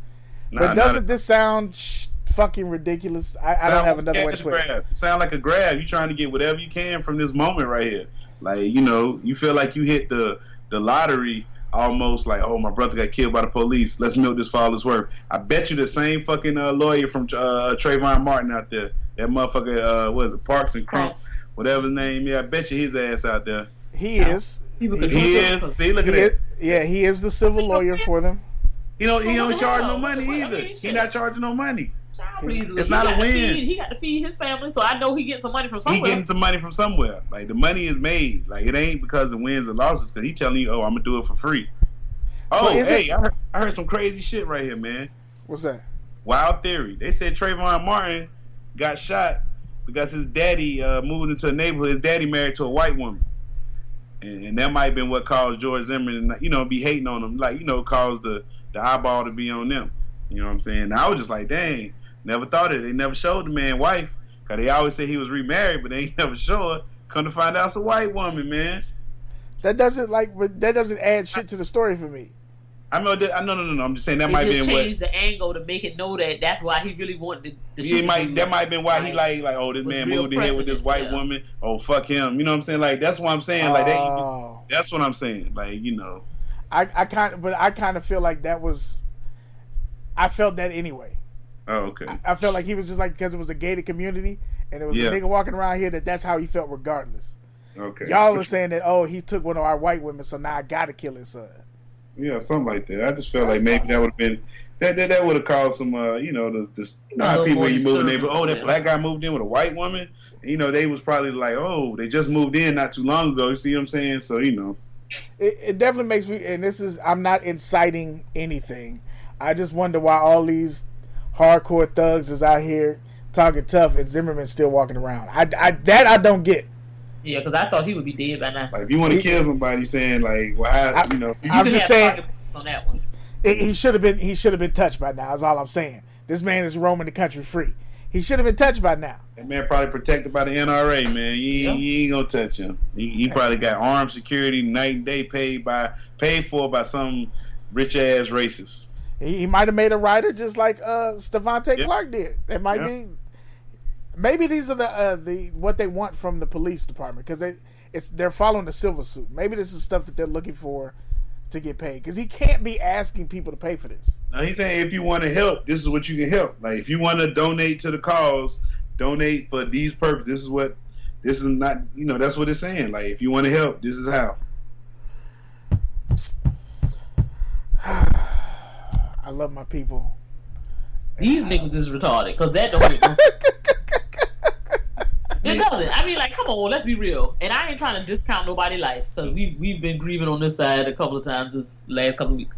Nah, but doesn't this sound sh- fucking ridiculous? I, I don't have another way to put it. grab. It sound like a grab. You're trying to get whatever you can from this moment right here. Like you know, you feel like you hit the the lottery almost. Like oh, my brother got killed by the police. Let's milk this for all it's worth. I bet you the same fucking uh, lawyer from uh, Trayvon Martin out there. That motherfucker, uh, what is it, Parks and Crump, whatever his name. Yeah, I bet you his ass out there. He is. He He is. See, look He at is that. yeah, he is the civil lawyer for them. He don't. He don't charge no money either. He not charging no money. Child, It's not a got win. Feed, he got to feed his family, so I know he getting some money from somewhere. He somewhere. getting some money from somewhere. Like the money is made. Like it ain't because of wins and losses. Because he telling you, oh, I'm gonna do it for free. Oh, is hey, it- I, heard, I heard some crazy shit right here, man. What's that? Wild theory. They said Trayvon Martin got shot because his daddy uh, moved into a neighborhood. His daddy married to a white woman, and, and that might have been what caused George Zimmerman, to, you know, be hating on him. Like you know, caused the the eyeball to be on them. You know what I'm saying? And I was just like, dang, never thought it. They never showed the man wife because they always say he was remarried, but they ain't never show it. Come to find out, it's a white woman, man. That doesn't like, but that doesn't add shit to the story for me. I know that. I no, no, no, no. I'm just saying that They might just be what. changed the angle to make it know that that's why he really wanted to. to Yeah, shoot might that might have been why he like like oh this man moved in here with this white yeah. woman oh fuck him you know what I'm saying like that's what I'm saying like that Oh. that's what I'm saying like you know I, I kind of, but I kind of feel like that was. I felt that anyway. Oh okay I felt like he was just like because it was a gated community and there was Yeah. a nigga walking around here that that's how he felt regardless. okay Y'all are saying that oh he took one of our white women so now I gotta kill his son. yeah something like that I just felt like maybe that would have been that that, that would have caused some uh you know the, the you know how people you move in neighborhood oh that disturbance, black guy moved in with a white woman you know they was probably like oh they just moved in not too long ago you see what I'm saying so you know It, it definitely makes me and this is I'm not inciting anything. I just wonder why all these hardcore thugs is out here talking tough and Zimmerman's still walking around. I, I that I don't get. Yeah, because I thought he would be dead by now. like if you want to kill somebody saying like well how, I- you know I'm could just saying- on that one. He- he should have been he should have been touched by now. Is all I'm saying. This man is roaming the country free. He should have been touched by now. That man probably protected by the NRA, man. You, Yeah. you ain't gonna touch him. He, he probably got armed security night and day paid by paid for by some rich ass racist. He, he might have made a writer just like uh Stevante Yeah. Clark did. That might Yeah. be. Maybe these are the uh, the what they want from the police department because they it's they're following the civil suit. Maybe this is stuff that they're looking for to get paid because he can't be asking people to pay for this. Now he's saying if you want to help, this is what you can help. Like if you want to donate to the cause, donate for these purposes. This is what this is not. You know that's what it's saying. Like if you want to help, this is how. I love my people. These niggas is retarded because that don't make no. It doesn't. I mean, like, come on, let's be real. And I ain't trying to discount nobody' life because we we've been grieving on this side a couple of times this last couple of weeks.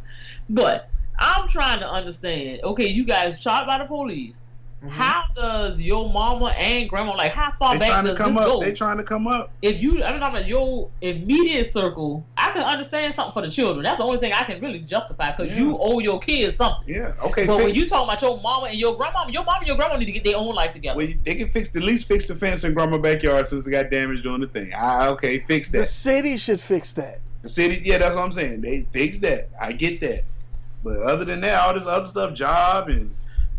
But I'm trying to understand. Okay, you guys shot by the police. Mm-hmm. How does your mama and grandma like how far They back trying to does come this up. go? They trying to come up. if you, I'm talking about your immediate circle. I can understand something for the children. That's the only thing I can really justify because you owe your kids something. Yeah, okay. But fix- when you talk about your mama and your grandma, your mama and your grandma need to get their own life together. well, they can fix at least fix the fence in grandma's backyard since it got damaged doing the thing. Ah, okay, fix that. The city should fix that. The city, yeah, that's what I'm saying. They fix that. I get that. But other than that, all this other stuff, job and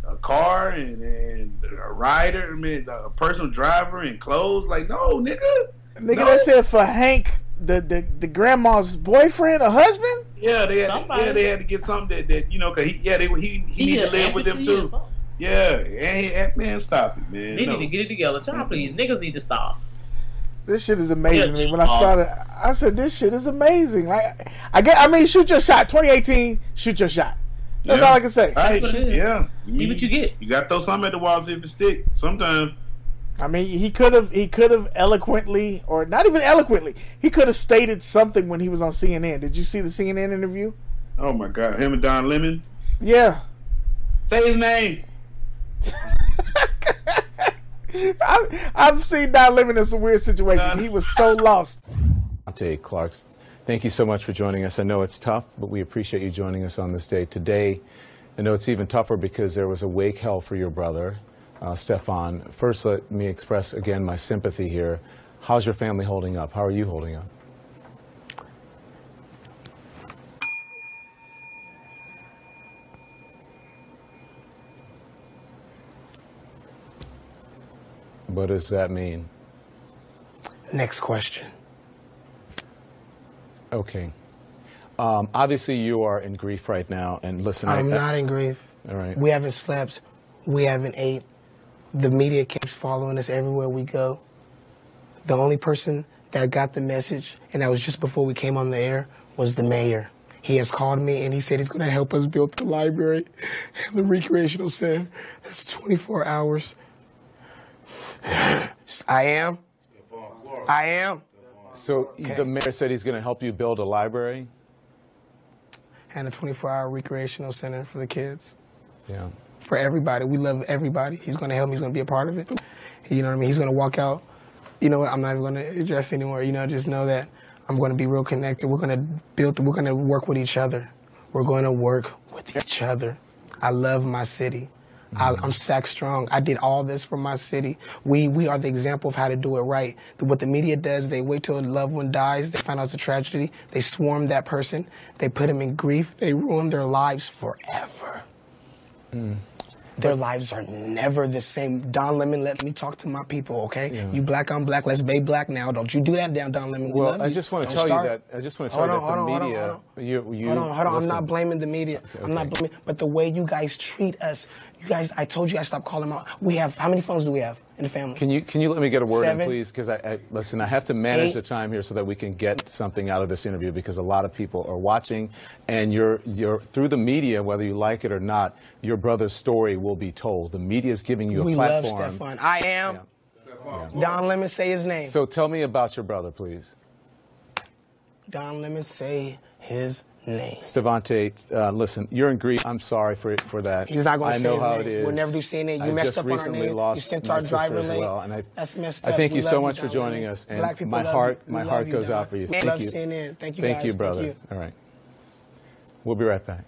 a car and, and a rider, I mean, a personal driver and clothes, like no, nigga. Nigga, No. that said for Hank, the, the the grandma's boyfriend or husband. Yeah, they had to, Somebody. yeah they had to get something that, that you know, cause he yeah they he he, need to live with them too. Yeah, and, he- and man, stop it, man. They No. need to get it together. Child, mm-hmm. please. Niggas need to stop. This shit is amazing to. When I saw that, I said, "This shit is amazing." Like, I get, I mean, shoot your shot. 2018, shoot your shot. That's Yeah. all I can say. All right, That's what yeah. See what you get. You got to throw something at the wall, see if it stick. Sometimes. I mean, he could have, he could have eloquently, or not even eloquently, he could have stated something when he was on CNN. Did you see the CNN interview? Oh my God, him and Don Lemon. Yeah. Say his name. I, I've seen Don Lemon in some weird situations. He was so lost. Dante Clarks, thank you so much for joining us. I know it's tough, but we appreciate you joining us on this day. Today, I know it's even tougher because there was a wake held for your brother, uh, Stephon. First, let me express again my sympathy here. How's your family holding up? How are you holding up? What does that mean? Next question. Okay. Um, obviously, you are in grief right now, and listen. I- I'm I- not in grief. All right. We haven't slept. We haven't ate. The media keeps following us everywhere we go. The only person that got the message, and that was just before we came on the air, was the mayor. He has called me and he said he's going to help us build the library and the recreational center. That's 24 hours. I am. I am. So the mayor said he's going to help you build a library. And a 24 hour recreational center for the kids. Yeah. for everybody. We love everybody. He's going to help me. He's going to be a part of it. You know what I mean? He's going to walk out. You know what? I'm not even going to address anymore. You know, just know that I'm going to be real connected. We're going to build. We're going to work with each other. We're going to work with each other. I love my city. I, mm-hmm. I'm Sac strong. I did all this for my city. We we are the example of how to do it right. What the media does, they wait till a loved one dies, they find out it's a tragedy, they swarm that person, they put them in grief, they ruin their lives forever. Mm. Their lives are never the same. Don Lemon, let me talk to my people, okay? You black, I'm black. Let's be black now. Don't you do that down, Don Lemon. We Well, I just want to tell start. you that. I just want to tell Hold you on, that the on, hold on, media. hold You, you, Hold on, hold on. I'm not blaming the media. I'm not okay. blaming, but the way you guys treat us, you guys. I told you I stopped calling out. We have how many phones do we have in the family? Can you can you let me get a word Seven. in, please? Because I, I listen. I have to manage Eight. the time here so that we can get something out of this interview because a lot of people are watching, and you're you're through the media, whether you like it or not. Your brother's story will be told. The media is giving you a we love platform. Stephon. I am. Don Lemon, say his name. So tell me about your brother, please. Don Lemon, say his name. Stevante, uh, listen, you're in grief. I'm sorry for for that. He's not going to say know his how name. it is. We'll never do CNN. You I messed just up on our recently name. You lost sent my our sister driver as late. well, and I, That's messed up. I thank We you love so you, much for joining Lemon. us, and Black people my love heart you. My love heart you, goes Don. out for you. We Thank love you. CNN. Thank you, Thank guys. you, Thank brother. you. All right. We'll be right back.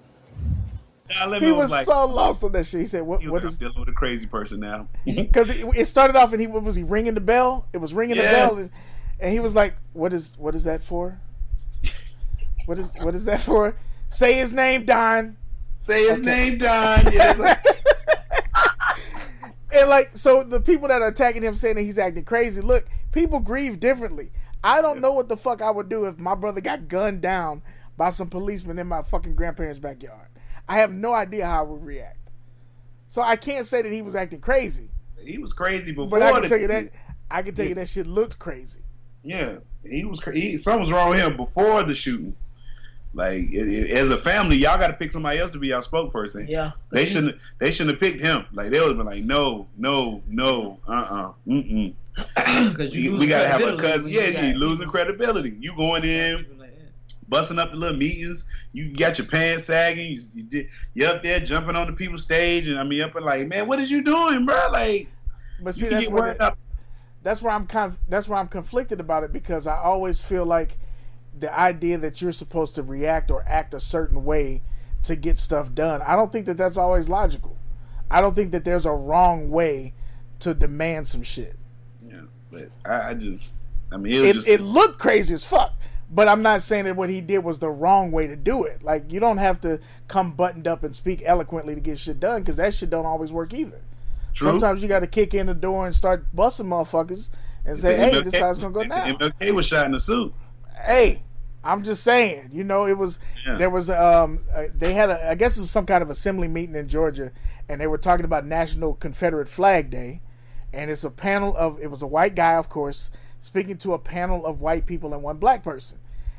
Don He was like, so lost on that shit. He said, "What? "You What dealing with a crazy person now." Because it, it started off and he was he ringing the bell? It was ringing the bell, and, and he was like, "What is? What is that for? What is? What is that for? Say his name, Don." Say his name, Don. Yeah, like- And like, so the people that are attacking him saying that he's acting crazy. Look, people grieve differently. I don't know what the fuck I would do if my brother got gunned down by some policemen in my fucking grandparents' backyard. I have no idea how I would react. So I can't say that he was acting crazy, he was crazy before. but I can tell you that I can tell you that shit looked crazy. Yeah, he was. cra- He, something was wrong with him before the shooting. Like i- i- as a family, y'all got to pick somebody else to be our spokesperson. Yeah. They shouldn't. They shouldn't have picked him. Like they would have been like, no, no, no, uh, uh-uh, mm, Because We, you we gotta have a credibility cousin. Yeah, got you losing credibility. You going in, busting up the little meetings. You got your pants sagging. You, you did, you up there jumping on the people's stage, and I mean, up and like, man, what is you doing, bro? Like, But see, can that's get where worked the- up. that's where I'm conf- that's where I'm conflicted about it because I always feel like the idea that you're supposed to react or act a certain way to get stuff done. I don't think that that's always logical. I don't think that there's a wrong way to demand some shit. Yeah, but I, I just, I mean, it, just, it looked crazy as fuck, but I'm not saying that what he did was the wrong way to do it. Like you don't have to come buttoned up and speak eloquently to get shit done because that shit don't always work either. True. Sometimes you got to kick in the door and start busting motherfuckers and say, "Hey, this is how it's gonna go they down." said MLK was shot in the suit. hey, I'm just saying, you know, it was Yeah. there was um uh, they had a I guess it was some kind of assembly meeting in Georgia, and they were talking about National Confederate Flag Day, and it's a panel of it was a white guy, of course, speaking to a panel of white people and one black person,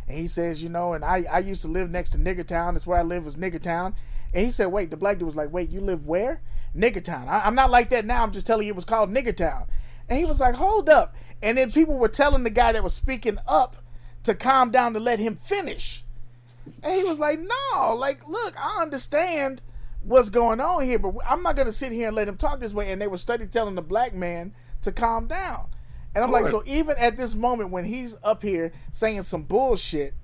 and he says, you know, and I I used to live next to Nigger Town. That's where I live was Nigger Town, and he said, wait, the black dude was like, wait, you live where? Nigger Town. I, I'm not like that now. I'm just telling you, it was called Nigger Town, and he was like, hold up, and then people were telling the guy that was speaking up to calm down to let him finish. And he was like, "No, like, look, I understand what's going on here, but I'm not gonna sit here and let him talk this way." And they were study telling the black man to calm down. And I'm like, so even at this moment when he's up here saying some bullshit,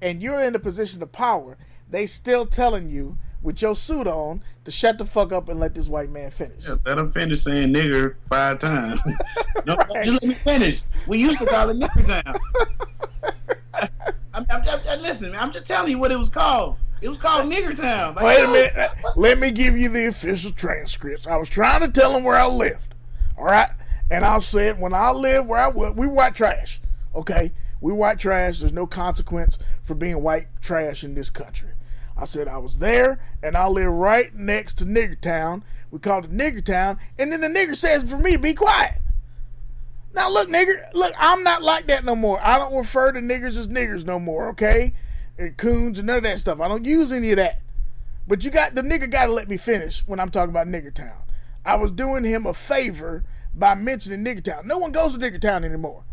and you're in a position of power, they still telling you with your suit on to shut the fuck up and let this white man finish. Yeah, let him finish saying nigger five times. no, just let me finish. We used to call it nigger town. I'm, I'm, I'm, listen, I'm just telling you what it was called. It was called nigger town. Like, Wait a minute. Let me give you the official transcripts. I was trying to tell him where I lived. All right. And I said, when I lived where I was, we white trash. Okay. We white trash. There's no consequence for being white trash in this country. I said I was there and I live right next to Nigger Town. We called it Nigger Town. And then the nigger says for me to be quiet. Now look, nigger, look, I'm not like that no more. I don't refer to niggers as niggers no more, okay? And coons and none of that stuff. I don't use any of that. But you got the nigga got to let me finish when I'm talking about Nigger Town. I was doing him a favor by mentioning Nigger Town. No one goes to Nigger Town anymore.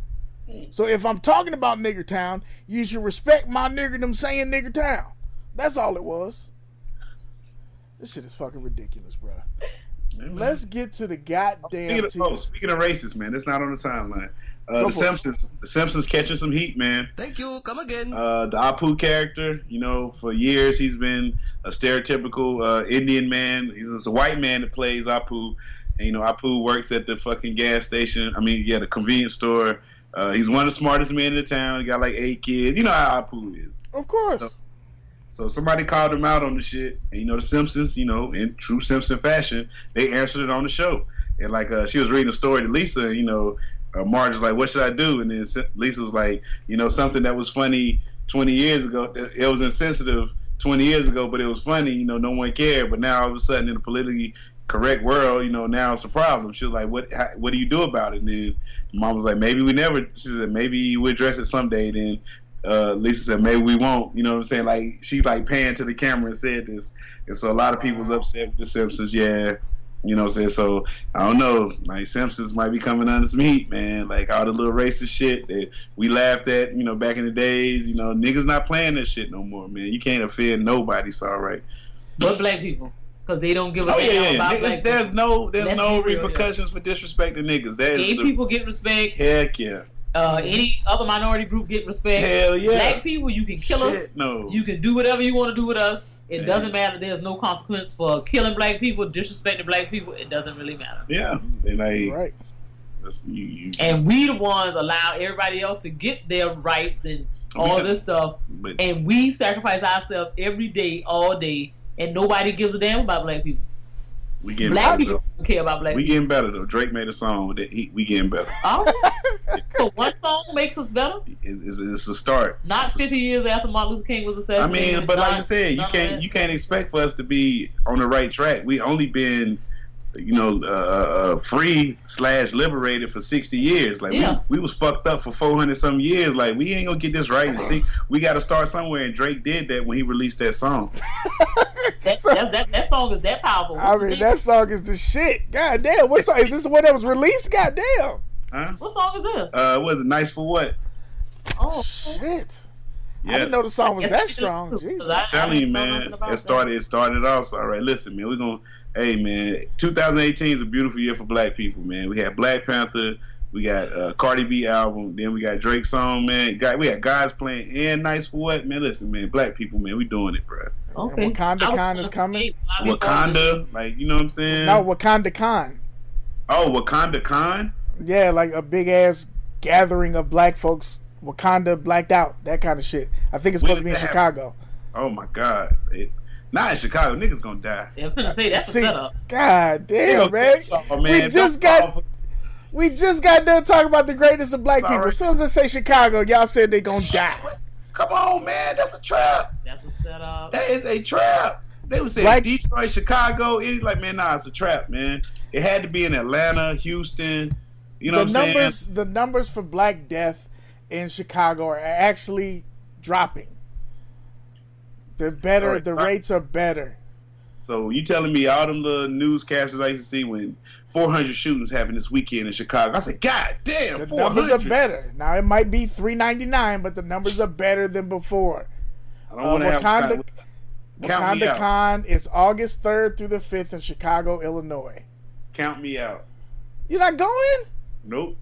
So if I'm talking about Nigger Town, you should respect my niggerdom saying Nigger Town. That's all it was. This shit is fucking ridiculous, bro. Let's get to the goddamn Speaking of, TV. oh, speaking of racists, man, it's not on the timeline. Uh, the for it. Simpsons, the Simpsons catching some heat, man. Thank you. Come again. Uh, the Apu character, you know, for years he's been a stereotypical uh, Indian man. He's just a white man that plays Apu, and you know, Apu works at the fucking gas station. I mean, yeah, the convenience store. Uh, he's one of the smartest men in the town. He got like eight kids. You know how Apu is. Of course. So, so somebody called him out on the shit. And, you know, the Simpsons, you know, in true Simpson fashion, they answered it on the show. And like, uh, she was reading a story to Lisa, and, you know, uh, Marge was like, "What should I do?" And then Lisa was like, "You know, something that was funny 20 years ago. It was insensitive 20 years ago, but it was funny. You know, no one cared. But now all of a sudden, in a politically correct world, you know, now it's a problem." She was like, "What? How, what do you do about it?" And then Mom was like, "Maybe we never." She said, "Maybe we address it someday." Then uh, Lisa said, "Maybe we won't." You know what I'm saying? Like she like panned to the camera and said this, and so a lot of people's upset with the Simpsons. Yeah, you know what I'm saying? So I don't know. Like Simpsons might be coming under some heat, man. Like all the little racist shit that we laughed at, you know, back in the days. You know, niggas not playing that shit no more, man. You can't offend nobody. So all right. But black people, because they don't give a Oh yeah, yeah. Niggas, there's people. no there's no be real, yeah. repercussions for disrespecting niggas. That Gay the, people get respect. heck yeah. Uh, any other minority group get respect. Hell yeah. Black people, you can kill us. No. You can do whatever you want to do with us. It Man. doesn't matter. There's no consequence for killing black people, disrespecting black people. It doesn't really matter. Yeah, and like Right. you, you, And we the ones allow everybody else to get their rights and all Yeah. this stuff. but And we sacrifice ourselves every day, all day, and nobody gives a damn about black people. We getting Black better people though. care about black We people. getting better though. Drake made a song that he, we getting better. Oh. so one song makes us better. It's, it's, it's a start. Not It's a 50 years after Martin Luther King was assassinated. I mean, but like I said, you can't you can't expect for us to be on the right track. We only been, you know, uh, uh, free slash liberated for sixty years. Like Yeah. we, we was fucked up for four hundred some years. Like we ain't gonna get this right. And see, we got to start somewhere. And Drake did that when he released that song. That, that, that, that song is that powerful. I What's the mean, name? that song is the shit. God damn. What song? Is this the one that was released? God damn. Huh? What song is this? Uh, was it nice for what? Oh, Shit. I didn't know the song was that strong. too, Jesus. 'cause I- I'm telling you, man, nothing about it that. started. It started off. All right, listen, man. We're gonna. Hey, man. 2018 is a beautiful year for Black people, man. We had Black Panther. We got uh, Cardi B album. Then we got Drake song, man. Got we got guys playing and nice for what, man. Listen, man, black people, man, we doing it, bro. Okay. And Wakanda Con is coming. Wakanda, like you know what I'm saying? No, Wakanda Con. Oh, Wakanda Con. Yeah, like a big ass gathering of black folks. Wakanda blacked out, that kind of shit. I think it's supposed to be in When did Chicago. Oh my God. It, not in Chicago. Niggas gonna die. Yeah, I'm gonna say that's See, a setup. God damn, man. that's all, We just That's got all. we just got done talking about the greatest of black All people. right. As soon as I say Chicago, y'all said they gonna die. Come on, man. That's a trap. That's a setup. That is a trap. They would say Black- Detroit, Chicago. It's like, man, nah, it's a trap, man. It had to be in Atlanta, Houston. You know the what I'm numbers saying? the numbers for black death in Chicago are actually dropping. They're better. Alright, the rates are better. So you telling me all them little newscasters I used to see when 400 shootings happened this weekend in Chicago? I said, God damn, The 400. numbers are better. Now it might be three ninety nine, but the numbers are better than before. I don't Uh, want to have Wakanda- count me Wakanda out. Con is August third through the fifth in Chicago, Illinois. Count me out. You're not going? Nope.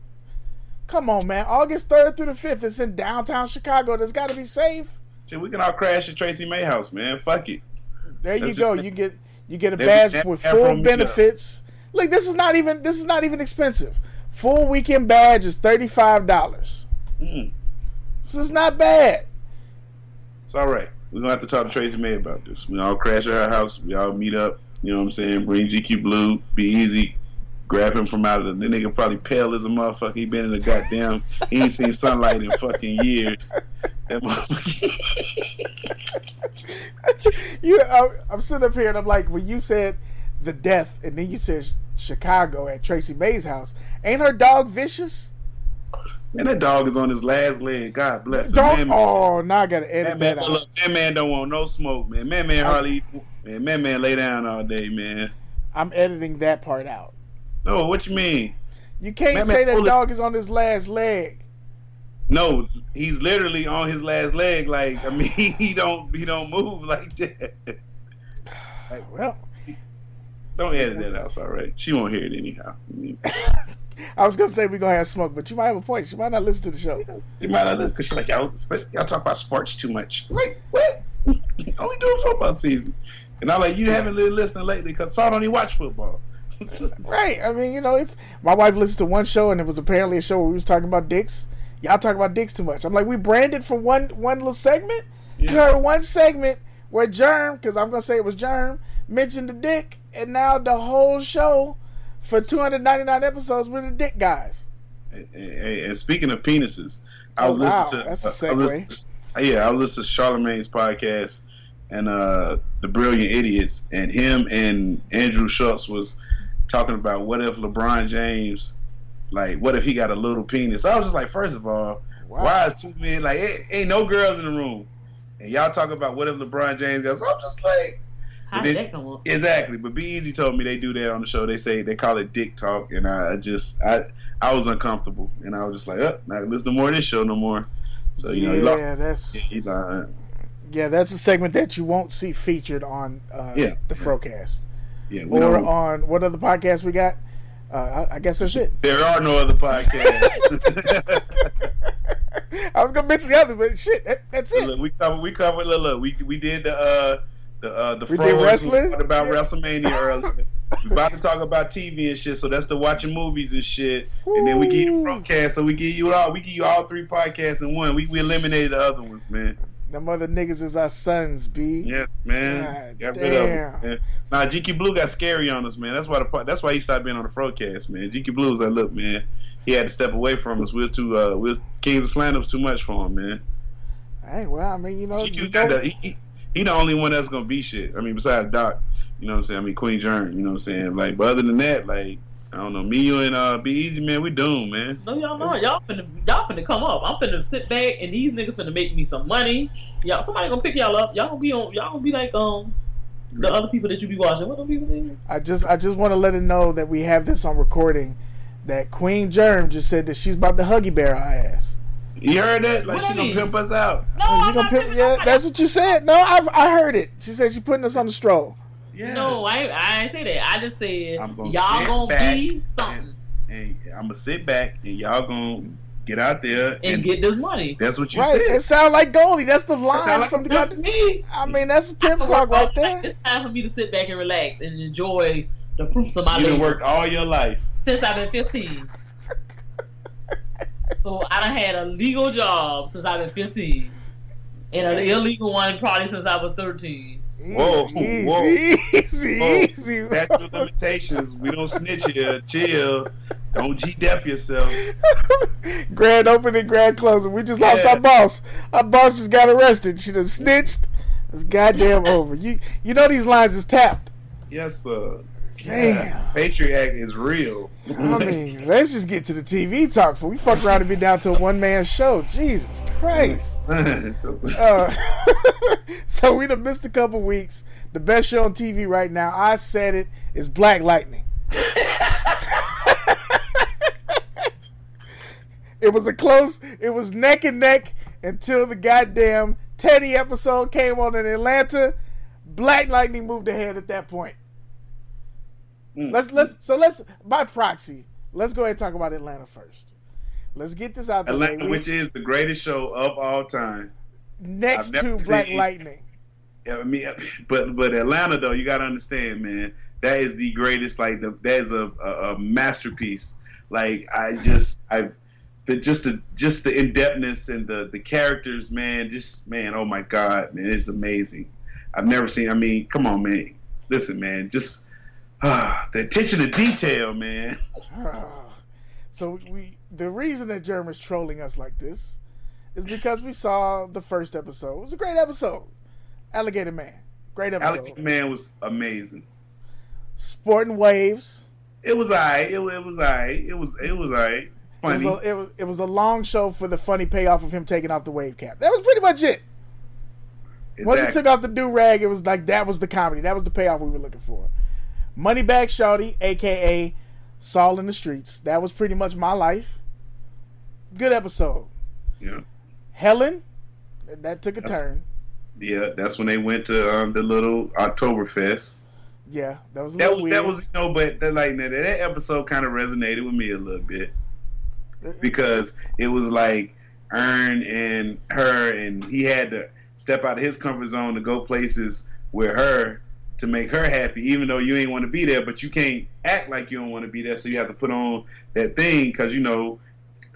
Come on, man. August third through the fifth. It's in downtown Chicago. That's got to be safe. Shit, we can all crash at Tracy May house, man. Fuck it. There you go. just- You get you get a badge with full benefits. Look, this is not even this is not even expensive. Full weekend badge is thirty five dollars. Mm, This is not bad. it's all right. We're going to have to talk to Tracy May about this. We all crash at her house. We all meet up. You know what I'm saying? Bring GQ Blue. Be easy. Grab him from out of the. The nigga probably pale as a motherfucker. He been in the goddamn. he ain't seen sunlight in fucking years. That motherfucker. You, I, I'm sitting up here and I'm like, when you said the death, and then you said Chicago at Tracy May's house, ain't her dog vicious? Man, that dog is on his last leg. God bless him. Man, Oh, now I gotta edit man, man, that out. look, man, man don't want no smoke, man. Man, man hardly. Man, man, man lay down all day, man. I'm editing that part out. No, what you mean? You can't Man, man, say that dog is on his last leg. No, he's literally on his last leg. Like I mean, he don't he don't move like that. Well, Don't edit that out. All right. She won't hear it anyhow. I was gonna say we're gonna have smoke, but you might have a point. She might not listen to the show. she might not listen because she's like y'all, especially, y'all talk about sports too much. Like what? Only doing football season. And I'm like, you haven't been listening lately because Saul don't even watch football. Right. I mean, you know, it's my wife listened to one show and it was apparently a show where we was talking about dicks. Y'all talk about dicks too much. I'm like, we branded for one one little segment. You heard one segment where Germ, because I'm gonna say it was Germ, mentioned the dick, and now the whole show for 299 episodes were the dick guys. And, and- and speaking of penises, I Oh, was wow. listening to That's a I was segue. yeah, I was listening to Charlemagne's podcast and uh the Brilliant Idiots, and him and Andrew Schulz was talking about what if LeBron James, like, what if he got a little penis? I was just like, first of all, Wow. why is two men like ain't, ain't no girls in the room, and y'all talk about what if LeBron James goes? I'm just like. How But then- that come up? Exactly, but Be Easy told me they do that on the show. They say they call it dick talk, and I, just I I was uncomfortable, and I was just like, oh, not listen to more of this show no more. So you know, he lost. yeah, that's Yeah, he like, yeah, that's a segment that you won't see featured on uh, Yeah. the Frocast yeah, or don't- on what other podcast we got. Uh, I, I guess that's it. there are no other podcasts. I was gonna mention the other, but shit, that, that's it. look, we covered, we covered. Look, look, we we did the uh the uh the We did wrestling? About Yeah. WrestleMania earlier. we about to talk about TV and shit, so that's the watching movies and shit. And then we give you Ooh. Frocast, so we give you all we give you all three podcasts in one. We we eliminated the other ones, man. Them other niggas is our sons, B. Yes, man. God got rid of damn. him. Man. Nah, GQ Blue got scary on us, man. That's why the that's why he stopped being on the broadcast, man. GQ Blue was like, look, man, he had to step away from us. We was too, uh, we was Kings of Slander was too much for him, man. Hey, well, I mean, you know, GQ got the, he, he- he the only one that's gonna be shit. I mean, besides Doc, you know what I'm saying? I mean, Queen Germ, you know what I'm saying? Like, but other than that, like, I don't know, me, you, and uh, Be Easy, man, we doomed, man. No, y'all know. Y'all finna, y'all finna come up. I'm finna sit back, and these niggas finna make me some money. Y'all, somebody gonna pick y'all up. Y'all gonna be on. Y'all gonna be like um the other people that you be watching. What them people name? I just, I just want to let it know that we have this on recording. That Queen Germ just said that she's about to huggy bear our ass. You heard that? Like, What she gonna pimp us out. No, Is I'm she gonna not pimp- yeah, I'm that's what you said. No, I've, I heard it. She said she putting us on the stroll. Yeah. No, I ain't, I ain't say that. I just said I'm gonna y'all gonna be something. and I'm gonna sit back, and y'all gonna get out there and, and, get this money. That's what you Right, said. it sound like Goldie. That's the line sound like from the good God. I mean, that's pimp talk work all right there. It's time for me to sit back and relax and enjoy the fruits of my You done labor worked all your life. since I've been 15. so I done had a legal job since I've been 15, and an illegal one probably since I was 13. Whoa, Easy, whoa. easy, Whoa. easy. Of limitations. We don't snitch here. Chill. Don't G-dep yourself. grand opening, grand closing. We just lost Yeah. our boss. Our boss just got arrested. She done snitched. It's goddamn over. You you know these lines is tapped. Yes, sir. Damn. Patriot is real. I mean, let's just get to the TV talk. For we fuck around and be down to a one man show. Jesus Christ. Uh, so we done missed a couple weeks. The best show on TV right now, I said it, is Black Lightning. it was a close, it was neck and neck until the goddamn Teddy episode came on in Atlanta. Black Lightning moved ahead at that point. Mm. Let's let's so let's by proxy, let's go ahead and talk about Atlanta first. Let's get this out there. Atlanta, which is the greatest show of all time. next to Black Lightning. Yeah, I mean, but but Atlanta though, you got to understand, man. That is the greatest. Like the, that is a, a, a masterpiece. Like I just I, the just the just the in depthness and the the characters, man. Just man, oh my god, man, it's amazing. I've never seen. I mean, come on, man. Listen, man, just the attention to detail, man. So we the reason that Jeremy's trolling us like this is because we saw the first episode. It was a great episode. Alligator Man. Great episode. Alex Man was amazing. Sporting waves. It was alright. It, it was alright. It was it was alright. It was, Funny. a, it, was, it was a long show for the funny payoff of him taking off the wave cap. That was pretty much it. Once he took off the do rag, it was like that was the comedy. That was the payoff we were looking for. Moneybag Shawty, aka Saul in the Streets. That was pretty much my life. Good episode. Yeah. Helen, that took a That's- turn. Yeah, that's when they went to um, the little Oktoberfest. Yeah, that was a That was weird. that was you know, but that, like that, that episode kind of resonated with me a little bit because it was like Earn and her, and he had to step out of his comfort zone to go places with her to make her happy, even though you ain't want to be there, but you can't act like you don't want to be there, so you have to put on that thing because you know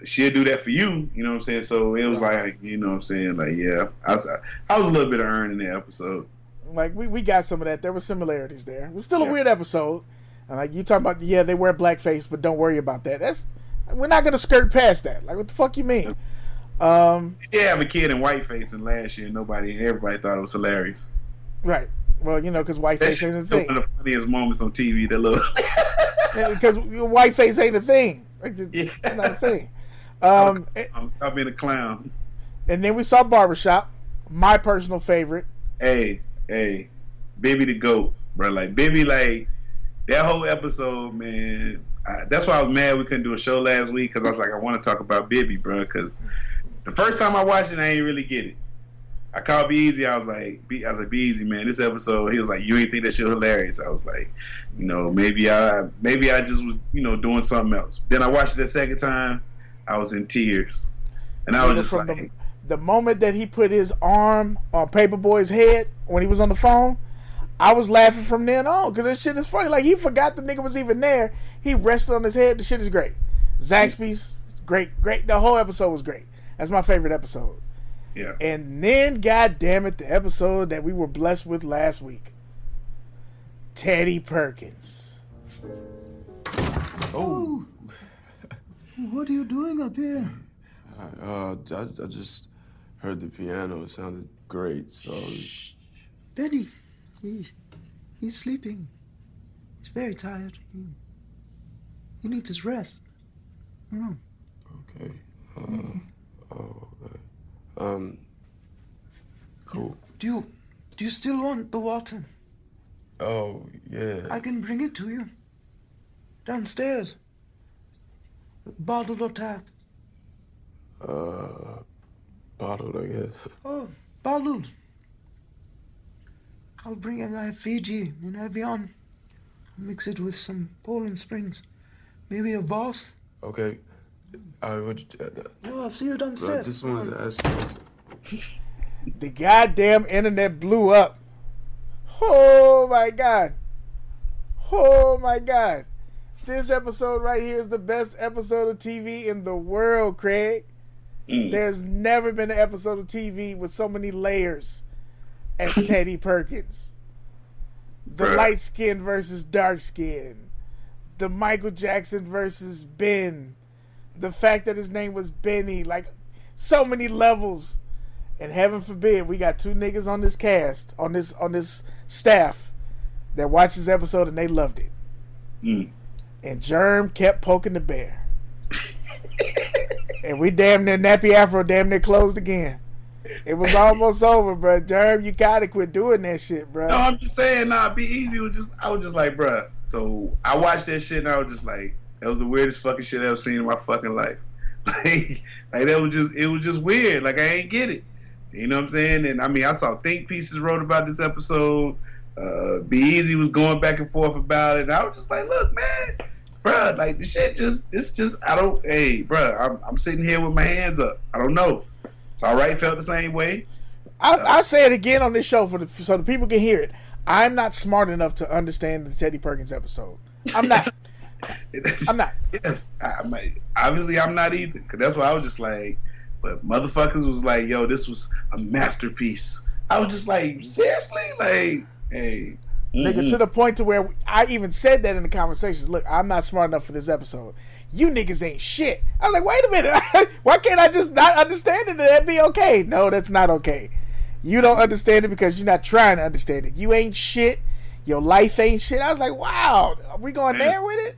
she'll do that for you. You know what I'm saying? So it was like, you know what I'm saying? Like, yeah, I was, I was a little bit of Earn in the episode. like we, we got some of that. There were similarities there. It was still a Yeah. weird episode. And like you talking about, yeah, they wear blackface, but don't worry about that. That's we're not gonna skirt past that. Like what the fuck you mean? Um, yeah, I'm a kid in whiteface in last year. Nobody, everybody thought it was hilarious. right. Well, you know, because whiteface ain't a thing. one of the funniest moments on TV. That little, Because whiteface ain't a thing. Like, it's not a thing. Um, I'm stop being a clown. and then we saw Barbershop, my personal favorite. Hey, hey, baby the goat, bro. Like baby, like that whole episode, man. I, that's why I was mad we couldn't do a show last week because I was like, I want to talk about Bibby, bro. Because the first time I watched it, I ain't really get it. I called Be Easy. I was like, be, I was like, Be Easy, man. This episode, he was like, you ain't think that shit hilarious. I was like, you know, maybe I, maybe I just was, you know, doing something else. Then I watched it the second time. I was in tears, and I was just like, the, the moment that he put his arm on Paper Boi's head when he was on the phone, I was laughing from then on because this shit is funny. Like he forgot the nigga was even there. He rested on his head. The shit is great. Zaxby's great, great. The whole episode was great. That's my favorite episode. Yeah. And then, god damn it, the episode that we were blessed with last week. Teddy Perkins. Oh, what are you doing up here? Uh, I, I just heard the piano. It sounded great. So Benny, he, he's sleeping. He's very tired. He, he needs his rest. Mm. okay. Uh, oh, okay. Um. Cool. Do you do you still want the water? Oh yeah. I can bring it to you. Downstairs. Bottled or tap? Uh, bottled, I guess. Oh, bottled. I'll bring it. I have Fiji in Evian. Mix it with some Poland Springs. Maybe a Voss? Okay. I would. Uh, No, I'll see you bro, I downstairs. just wanted to ask you. this. The goddamn internet blew up. Oh my god. Oh my god. This episode right here is the best episode of TV in the world, Craig. There's never been an episode of TV with so many layers as Teddy Perkins. The Bruh. light skin versus dark skin. The Michael Jackson versus Ben. The fact that his name was Benny. Like, so many levels. And heaven forbid, we got two niggas on this cast, on this on this staff, that watched this episode and they loved it. Mm. And Germ kept poking the bear. and we damn near nappy afro damn near closed again. It was almost over, bro. Germ, you gotta quit doing that shit, bro. No, I'm just saying, nah, be easy. Was just I was just like, bro. So I watched that shit and I was just like, that was the weirdest fucking shit I've ever seen in my fucking life. Like, like that was just it was just weird. Like I ain't get it. You know what I'm saying? And I mean, I saw think pieces wrote about this episode. Uh, Be Easy was going back and forth about it, and I was just like, look, man, bruh, like the shit just it's just I don't. Hey, bruh, I'm I'm sitting here with my hands up. I don't know. It's all right. Felt the same way. I, I'll say it again on this show for the, so the people can hear it. I'm not smart enough to understand the Teddy Perkins episode. I'm not. I'm not. Yes, I, I'm not- obviously I'm not either. Cause that's why I was just like, but motherfuckers was like, yo, this was a masterpiece. I was just like, seriously, like, hey, Nigga, mm-mm. to the point to where I even said that in the conversations. Look, I'm not smart enough for this episode. You niggas ain't shit. I was like, wait a minute. Why can't I just not understand it and that be okay? No, that's not okay. You don't understand it because you're not trying to understand it. You ain't shit. Your life ain't shit. I was like, wow, are we going there with it?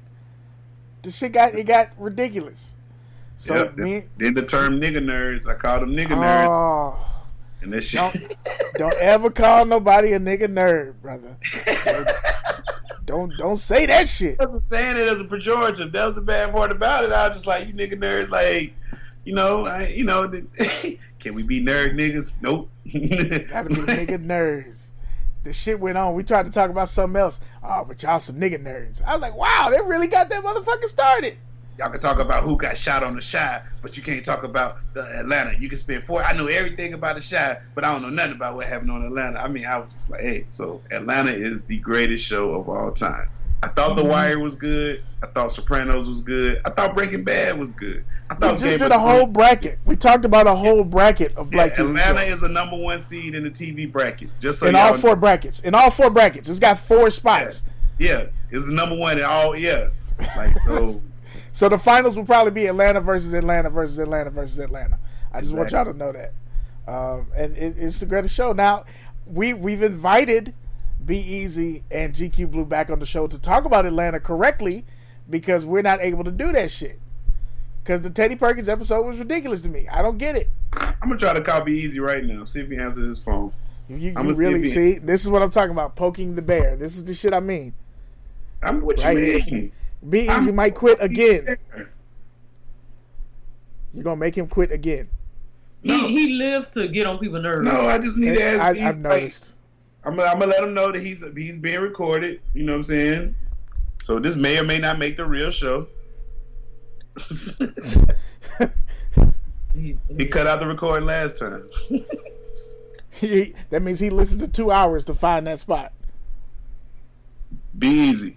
The shit got it got ridiculous. So Yep, me, then the term nigga nerds, I called them nigga oh. nerds, oh, and that shit. don't don't ever call nobody a nigga nerd, brother. don't don't say that shit. I wasn't saying it as a pejorative. That was the bad part about it. I was just like, you nigga nerds, like, you know, I, you know, can we be nerd niggas? Nope. Gotta be nigga nerds. The shit went on. We tried to talk about something else. Oh, but y'all some nigga nerds. I was like, wow, they really got that motherfucker started. Y'all can talk about who got shot on the shot, but you can't talk about the Atlanta. You can spend four. I know everything about the shot, but I don't know nothing about what happened on Atlanta. I mean, I was just like, hey, so Atlanta is the greatest show of all time. I thought The Wire was good. I thought Sopranos was good. I thought Breaking Bad was good. I We thought just Game did a whole bracket. We talked about a whole bracket of Yeah, TV Atlanta shows. is the number one seed in the TV bracket. Just so in all four brackets. In all four brackets. It's got four spots. Yeah, it's the number one in all. Yeah, like so. So the finals will probably be Atlanta versus Atlanta versus Atlanta versus Atlanta. I just want y'all to know that. Um, and it, it's the greatest show. Now we we've invited Be Easy and GQ Blue back on the show to talk about Atlanta correctly because we're not able to do that shit. Because the Teddy Perkins episode was ridiculous to me. I don't get it. I'm gonna try to call Be Easy right now. See if he answers his phone. You, you I'ma see really he- see? This is what I'm talking about. Poking the bear. This is the shit I mean. I'm what you Right mean. here. Be Easy might quit again. You're gonna make him quit again. He, he lives to get on people's nerves. No, I just need to ask. I, Be I've Easy, like, noticed. I'm gonna, I'm gonna let him know that he's he's being recorded. You know what I'm saying? So this may or may not make the real show. he cut out the recording last time. He, that means he listened to two hours to find that spot. Be easy.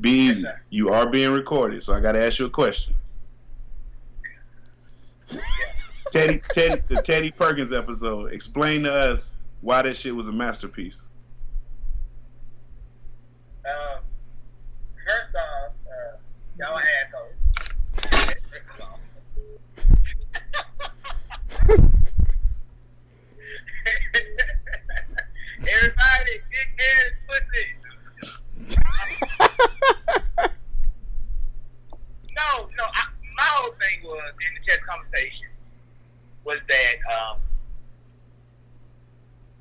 Be easy. You are being recorded, so I got to ask you a question. Teddy, Teddy, the Teddy Perkins episode. Explain to us why that shit was a masterpiece. Um, first off, uh, y'all assholes. Everybody, get ass pussy. no, no. I, my whole thing was in the chat conversation was that um,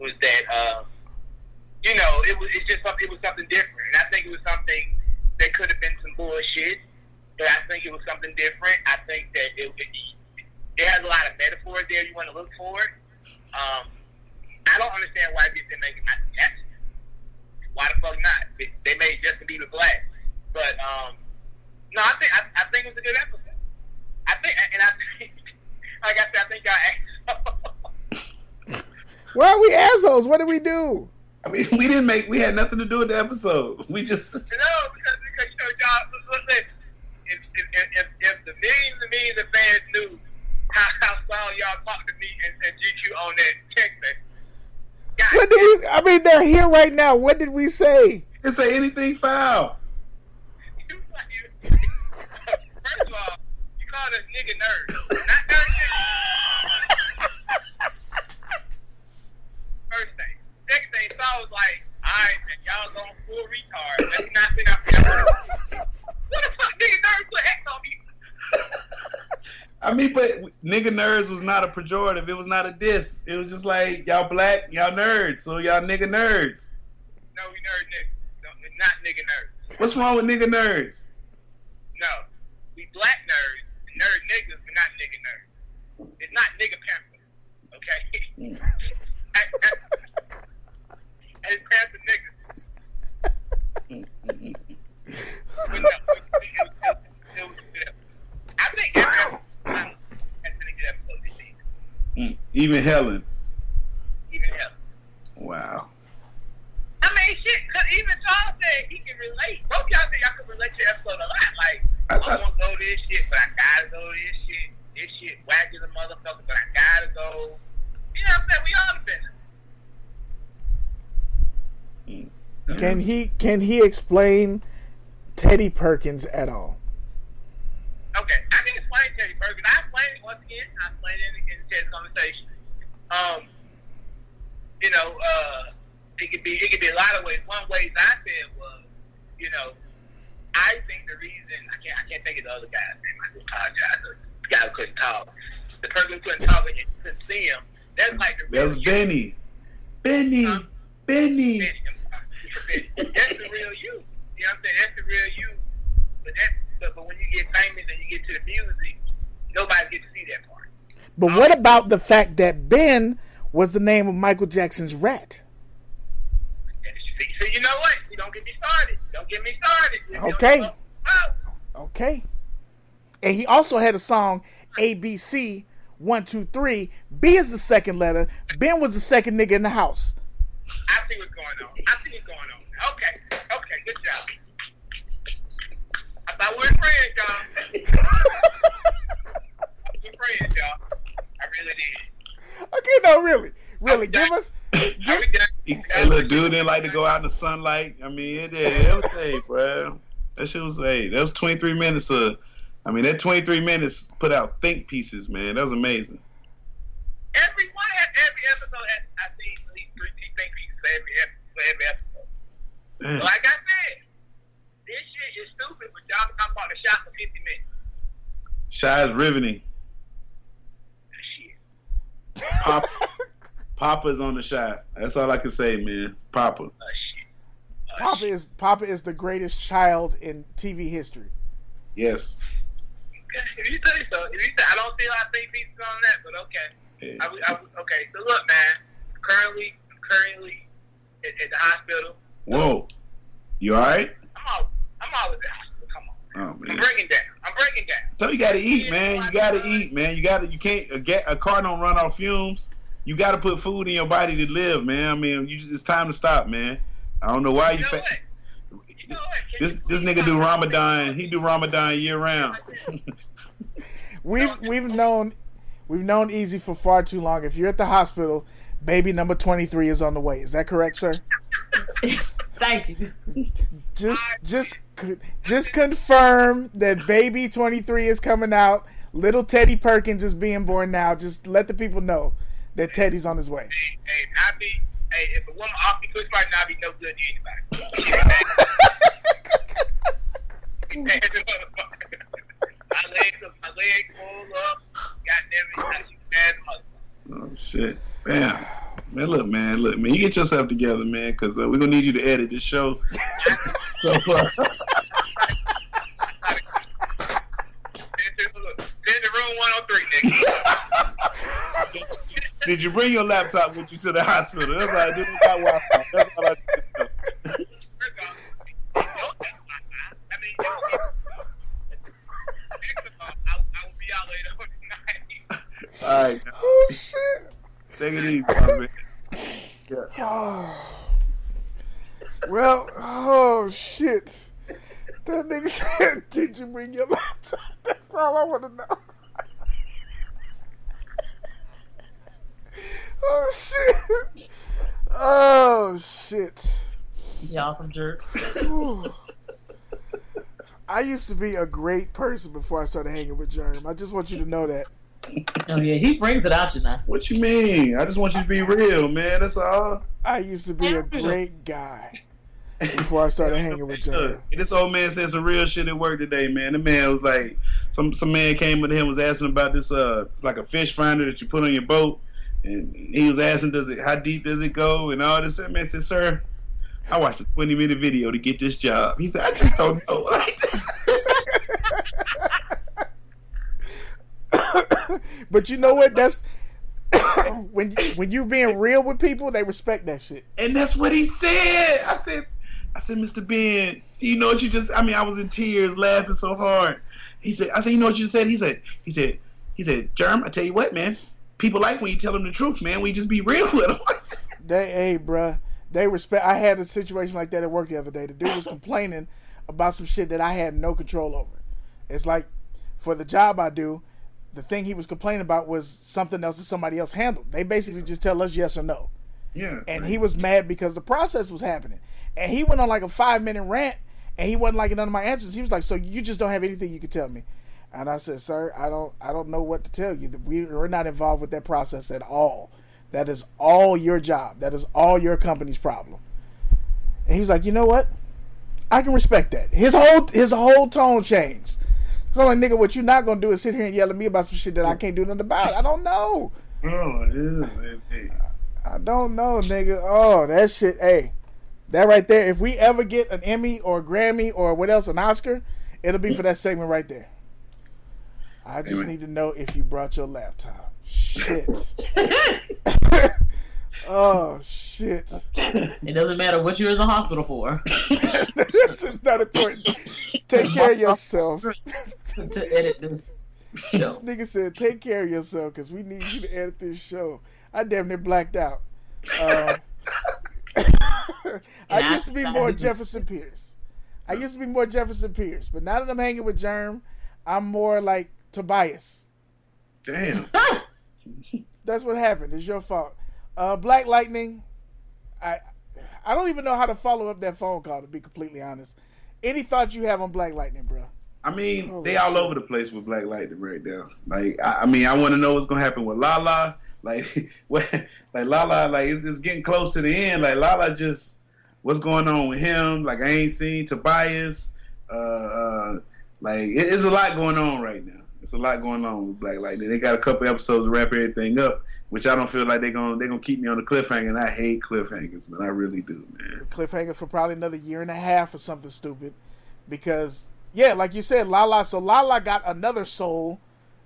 was that uh, you know it was it's just something it was something different, and I think it was something that could have been some bullshit, but I think it was something different. I think that it it, it has a lot of metaphors there you want to look for. Um, I don't understand why they're making my yes. Why the fuck not? They made Justin Bieber black, but um, no, I think I, I think it was a good episode. I think, and I think, like I said, I think y'all. Why are we assholes? What did we do? I mean, we didn't make. We had nothing to do with the episode. We just. No, because, because you know, y'all, listen, if, if, if, if the millions and millions of fans knew how, how strong y'all talked to me and, and GQ on that text message, What did we? I mean, they're here right now. What did we say? Didn't say anything foul. first of all, you called us nigga nerds. Not nerd First thing. Second thing, Saul was like, alright, man, y'all going full retard. Let me not sit up here. What the fuck, nigga nerds put X on me? I mean, but nigga nerds was not a pejorative. It was not a diss. It was just like y'all black, y'all nerds, so y'all nigga nerds. No, we nerd niggas. No, not nigga nerds. What's wrong with nigga nerds? No. We black nerds, nerd niggas, but not nigga nerds. It's not nigga panther. Okay? it's panther niggas. But no, it, it, it, it, was good. I think every episode has been a good episode this season. Mm, Even Helen. Even hell. Wow. I mean, shit, cause even Charles said he can relate. Both y'all say y'all can relate to episode a lot. Like, I, I want to go this shit, but I gotta go this shit. This shit whack as a motherfucker, but I gotta go. You know what I'm saying? We all been. Can he? Can he explain Teddy Perkins at all? Okay, I can explain Teddy Perkins. I explained it once again. I explained it in, in Ted's conversation. Um, you know, uh, it could be it could be a lot of ways. One way I said was, you know, I think the reason I can't I can't think of the other guy's name. I do apologize. The guy who couldn't talk. The person who couldn't talk and couldn't see him. That's like the That was Benny. Benny. Benny. that's the real you. You know what I'm saying? That's the real you. But that but, but when you get famous and you get to the music, nobody gets to see that part. But uh, what about the fact that Ben was the name of Michael Jackson's rat? See, so you know what? You don't get me started. Don't get me started. Okay. oh, Okay. And he also had a song ABC one two three. B is the second letter. Ben was the second nigga in the house. I see what's going on. I see what's going on. Okay. Okay. Good job. I thought we were friends, y'all. we were friends, y'all. I really did. Okay, no, really, really, give us. Give... Hey, little dude didn't like to go out in the sunlight. I mean, it, it, it was hey, bro. That shit was hey. That was 23 minutes of. I mean, that 23 minutes put out think pieces, man. That was amazing. Every one, every episode has I seen at least three three think pieces for every ep- for every episode. Like I said, this shit is stupid. But y'all can talk about the shot for 50 minutes. Chi is riveting. Pop, Papa's on the shot. That's all I can say, man. Papa. Uh, uh, Papa is Papa is the greatest child in TV history. Yes. If you say so, if you say, I don't see a lot think pieces on that, but okay. I, I, okay, so look, man. Currently, currently at, at the hospital. Whoa. You all right? I'm all, I'm always at the hospital. Come on. Oh I'm breaking down. I'm breaking down. So you got to eat, man. You got to eat, man. You got to. You can't. A, ga- a car don't run off fumes. You got to put food in your body to live, man. I mean, you just, it's time to stop, man. I don't know why you. Fa- this this nigga do Ramadan. He do Ramadan year round. We've we've known we've known Easy for far too long. If you're at the hospital, baby number twenty three is on the way. Is that correct, sir? Thank you. Just just just confirm that baby twenty three is coming out. Little Teddy Perkins is being born now. Just let the people know that Teddy's on his way. Hey, I be. Hey, if a woman off me push right now, I be no good to anybody. my legs, my legs pulled up. Goddamn it, you bad mother. Oh shit, man. Man, look, man, look, man. You get yourself together, man, because uh, we're gonna need you to edit this show. so, uh, Been in the room 103, nigga. did you bring your laptop with you to the hospital? That's all I did. That's all I did. All right. Oh shit. Take it easy, my man. Oh. Well, oh shit. That nigga said, Did you bring your laptop? That's all I want to know. oh shit. Oh shit. Y'all some jerks. I used to be a great person before I started hanging with Germ. I just want you to know that. Oh yeah, he brings it out you now. What you mean? I just want you to be real, man. That's all. I used to be a great guy before I started hanging with Germ. Look, this old man said some real shit at work today, man. The man was like, some some man came with him was asking about this. Uh, it's like a fish finder that you put on your boat, and he was asking, does it how deep does it go, and all this. That man said, sir, I watched a twenty minute video to get this job. He said, I just don't know. but you know what? That's when when you being real with people, they respect that shit. And that's what he said. I said, I said, Mr. Ben, do you know what you just? I mean, I was in tears, laughing so hard. He said, I said, you know what you said? He said, he said, he said, Germ, I tell you what, man. People like when you tell them the truth, man. We just be real with them. they, hey, bruh, they respect. I had a situation like that at work the other day. The dude was complaining about some shit that I had no control over. It's like for the job I do, the thing he was complaining about was something else that somebody else handled. They basically just tell us yes or no. Yeah. And he was mad because the process was happening. And he went on like a five minute rant and he wasn't liking none of my answers. He was like, So you just don't have anything you can tell me. And I said, Sir, I don't I don't know what to tell you. We we're not involved with that process at all. That is all your job. That is all your company's problem. And he was like, you know what? I can respect that. His whole his whole tone changed. So I'm like, nigga, what you not gonna do is sit here and yell at me about some shit that I can't do nothing about. I don't know. Oh, yeah. I don't know, nigga. Oh, that shit. Hey, that right there. If we ever get an Emmy or a Grammy or what else, an Oscar, it'll be for that segment right there. I just need to know if you brought your laptop. Shit. oh shit. It doesn't matter what you're in the hospital for. this is not important. Take care of yourself. to edit this show. This nigga said, "Take care of yourself, because we need you to edit this show." I damn near blacked out. Uh, I used to be more Jefferson Pierce. I used to be more Jefferson Pierce, but now that I'm hanging with Germ, I'm more like Tobias. Damn. That's what happened. It's your fault. Uh, Black Lightning. I I don't even know how to follow up that phone call. To be completely honest, any thoughts you have on Black Lightning, bro? I mean, Holy they all shit. over the place with Black Lightning right now. Like, I, I mean, I want to know what's gonna happen with Lala. Like, what? Like Lala, like it's, it's getting close to the end. Like Lala, just what's going on with him? Like I ain't seen Tobias. Uh, uh like it, it's a lot going on right now. It's a lot going on with Black Lightning. They got a couple episodes to wrap everything up, which I don't feel like they're gonna they're gonna keep me on the cliffhanger. And I hate cliffhangers, man. I really do, man. cliffhanger for probably another year and a half or something stupid. Because yeah, like you said, Lala. So Lala got another soul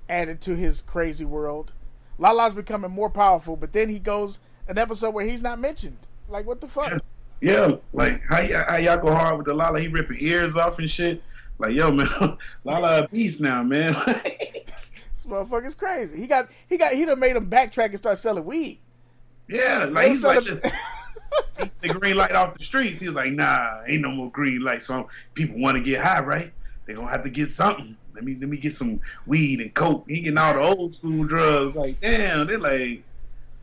added to his crazy world. Lala's becoming more powerful, but then he goes an episode where he's not mentioned. Like what the fuck? Yeah, like how, y- how y'all go hard with the Lala? He ripping ears off and shit. Like yo, man, Lala a beast now, man. Motherfucker's crazy. He got he got he done made him backtrack and start selling weed. Yeah, like he's like the, the green light off the streets. He was like, nah, ain't no more green light. So people want to get high, right? They gonna have to get something. Let me let me get some weed and coke. He getting all the old school drugs. Like, damn, they're like,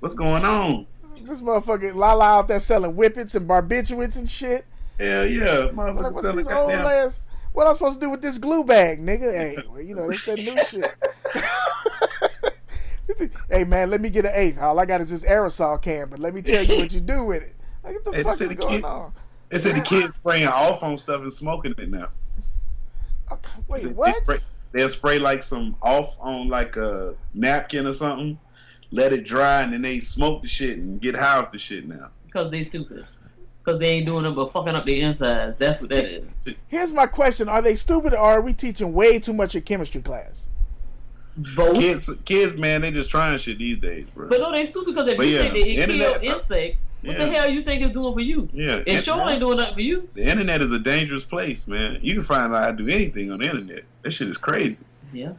what's going on? This motherfucker Lala out there selling whippets and barbiturates and shit. Hell yeah, Like, motherfucker what's selling this old ass? What I'm supposed to do with this glue bag, nigga? Hey, well, you know that's that new shit. hey man, let me get an eighth. All I got is this aerosol can, but let me tell you what you do with it. Like what the Hey, fuck is the going kid- on? They said the kids spraying off on stuff and smoking it now. Wait, They what? spray, they'll spray like some off on like a napkin or something, let it dry, and then they smoke the shit and get high off the shit now. Because they stupid. Because they ain't doing it but fucking up their insides. That's what that is. Here's my question: Are they stupid, or are we teaching way too much in chemistry class? Both. Kids, kids, man, they just trying shit these days, bro. But no, they stupid because if But you yeah, think that it internet- kill insects, what the hell you think it's doing for you? yeah, It sure ain't doing nothing for you. the internet is a dangerous place, man. You can find out how to do anything on the internet. That shit is crazy. Yeah.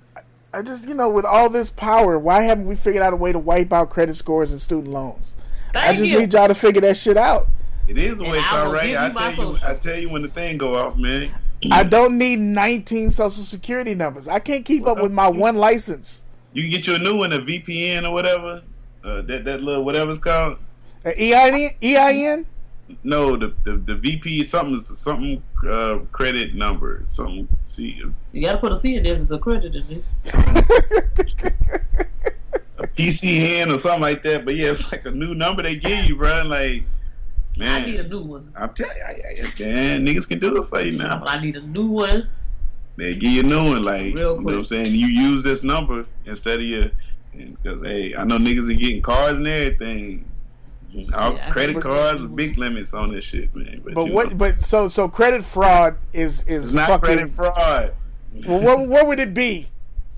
I just, you know, with all this power, why haven't we figured out a way to wipe out credit scores and student loans? I just you. need y'all to figure that shit out. It is a way And it's I will all right. I tell you, social. I tell you when the thing go off, man. I don't need 19 social security numbers. I can't keep up with my one license. You can get you a new one, a VPN or whatever. Uh, that that little whatever it's called. Uh, EIN? EIN? No, the the, the VP something something uh, credit number something. See, You gotta put a C in there if it's a credit in this. a PCN or something like that. But yeah, it's like a new number they give you, bro. Like, I need a new one. I'm telling you, I- I- man, niggas can do it for you now. I need a new one. They give you a new one, like Real you know what I'm saying. You use this number instead of your. Because hey, I know niggas are getting cars and everything. All Yeah, credit think- cards with big limits on this shit, man. But, But what? know, But so so credit fraud is is it's not fucking. credit fraud. Well, what what would it be?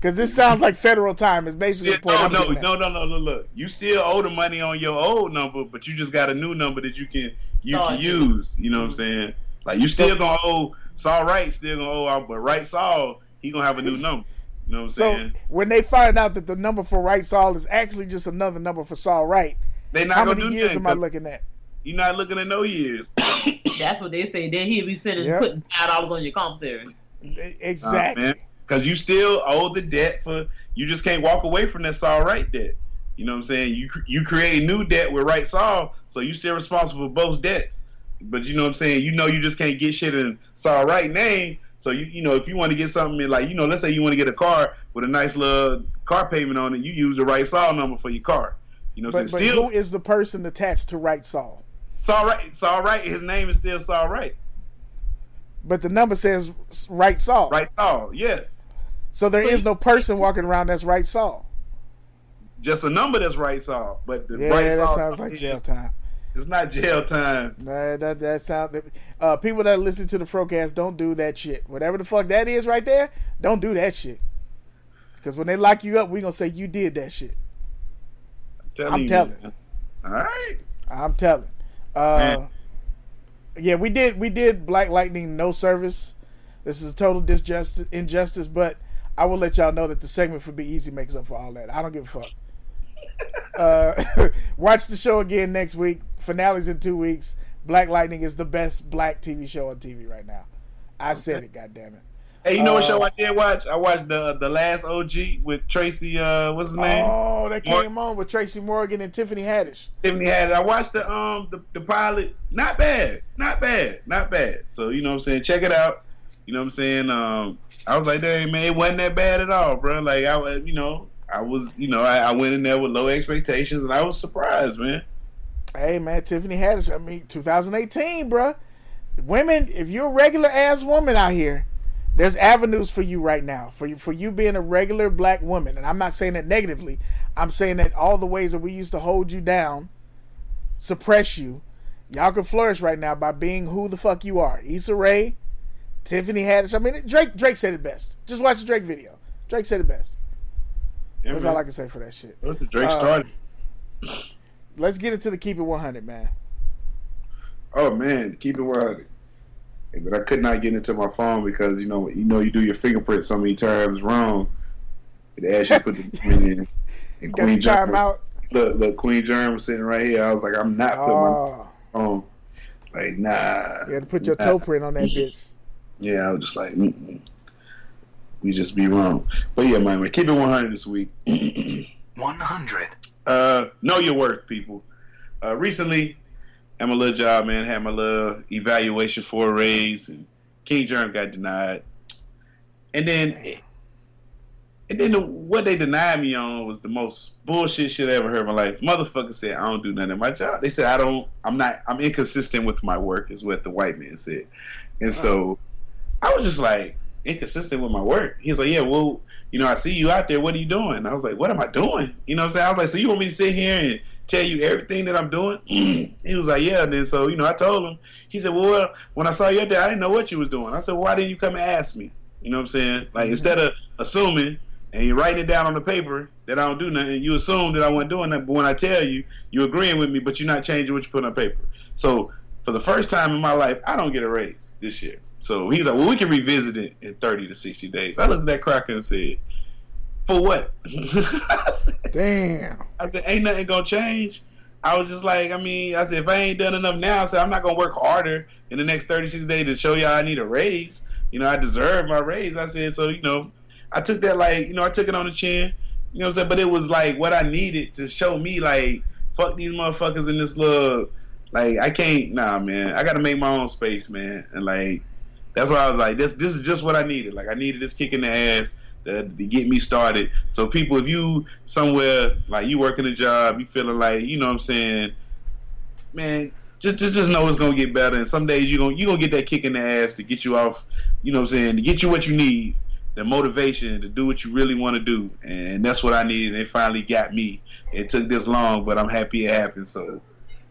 Because this sounds like federal time. It's basically Yeah, the point no, I'm no, no, no, no, no, look. You still owe the money on your old number, but you just got a new number that you can you Saw can use. You know what I'm saying? Like you still gonna owe Saul Wright, still gonna owe, out, but Right Saul, he gonna have a new number. You know what I'm So saying? when they find out that the number for Right Saul is actually just another number for Saul Right, They not how gonna many do years am I 'cause looking at? You're not looking at no years. That's what they say. Then he'll be sitting Yep. putting five dollars on your commissary. Exactly. Because you still owe the debt for. You just can't walk away from that Saul Right debt. You know what I'm saying? You you create new debt with Right Saul, so you still responsible for both debts. But you know what I'm saying? You know you just can't get shit in Saul Right name. So you you know if you want to get something in, like you know let's say you want to get a car with a nice little car payment on it, you use the Right Saul number for your car. You know what I'm But, saying? but Still who is the person attached to Right Saul? Saul Right. Saul Right. His name is still Saul Right. But the number says Right Saul. Right Saul. Yes. So there is no person walking around that's Right Saul. Just a number that's Right Saul, but the Yeah, Right that Saul sounds like jail time. It's not jail time. Nah, that that sound. Uh, people that listen to the Frocast don't do that shit. Whatever the fuck that is right there, don't do that shit. Because when they lock you up, we gonna say you did that shit. telling I'm telling. man. All right. I'm telling. Uh, Man. Yeah, we did we did Black Lightning no service. This is a total disjustice injustice, but I will let y'all know that the segment for Be Easy makes up for all that. I don't give a fuck. uh, watch the show again next week. Finale's in two weeks. Black Lightning is the best black TV show on TV right now. I said it, goddamn it. Hey, you know what Uh, show I did watch? I watched the the last OG with Tracy. Uh, what's his name? Oh, that Mor- came on with Tracy Morgan and Tiffany Haddish. Tiffany had it. I watched the um the, the pilot. Not bad. Not bad. Not bad. So you know what I'm saying. Check it out. You know what I'm saying. Um, I was like, dang man, it wasn't that bad at all, bro. Like I, was- you know, I was, you know, I, I went in there with low expectations, and I was surprised, man. Hey man, Tiffany Haddish. I mean, 2018, bruh. Women, if you're a regular ass woman out here, there's avenues for you right now. For you, for you being a regular black woman, and I'm not saying that negatively. I'm saying that all the ways that we used to hold you down, suppress you, y'all can flourish right now by being who the fuck you are. Issa Rae, Tiffany Haddish. I mean, Drake. Drake said it best. Just watch the Drake video. Drake said it best. Yeah, That's man. all I can say for that shit. That's what Drake Uh, started. Let's get into the keep it 100, man. Oh man, keep it 100. Hey, But I could not get into my phone because you know you know you do your fingerprint so many times wrong. It asks you to put the in. And Gotta try Germ 'em was- out. Look, look, Queen Germ was sitting right here. I was like, I'm not putting Oh, my phone. Like, nah. you had to put your nah. toe print on that bitch. Yeah, I was just like, Mm-mm. we just be wrong. But yeah, man, man, keep it 100 this week. 100. Uh, know your worth, people. Uh, recently, at my little job, man, had my little evaluation for a raise, and King Germ got denied. And then, and then the, what they denied me on was the most bullshit shit I ever heard in my life. Motherfucker said I don't do nothing at my job. They said I don't. I'm not. I'm inconsistent with my work, is what the white man said. And so, I was just like inconsistent with my work. He's like, yeah, well, you know, I see you out there. What are you doing? I was like, what am I doing? You know what I'm saying? I was like, so you want me to sit here and tell you everything that I'm doing? he was like, yeah. And then so, you know, I told him. He said, well, when I saw you there, I didn't know what you was doing. I said, well, why didn't you come and ask me? You know what I'm saying? Like mm-hmm. instead of assuming and you're writing it down on the paper that I don't do nothing, you assume that I wasn't doing that. But when I tell you, you're agreeing with me, but you're not changing what you put on paper. So for the first time in my life, I don't get a raise this year. So he's like, well, we can revisit it in 30 to 60 days. I looked at that cracker and said, for what? I said, Damn. I said, ain't nothing gonna change. I was just like, I mean, I said if I ain't done enough now, I said I'm not gonna work harder in the next 36 days to show y'all I need a raise. You know, I deserve my raise. I said so. You know, I took that like, you know, I took it on the chin. You know what I'm saying? But it was like what I needed to show me like, fuck these motherfuckers in this little. Like I can't, nah, man. I got to make my own space, man. And like, that's why I was like, this, this is just what I needed. Like I needed this kick in the ass to, get me started. So people, if you somewhere like you working a job, you feeling like, you know what I'm saying, man, just just just know it's gonna get better. And some days you gonna you gonna get that kick in the ass to get you off. You know what I'm saying, to get you what you need, the motivation to do what you really want to do. And that's what I needed. It finally got me. It took this long, but I'm happy it happened. So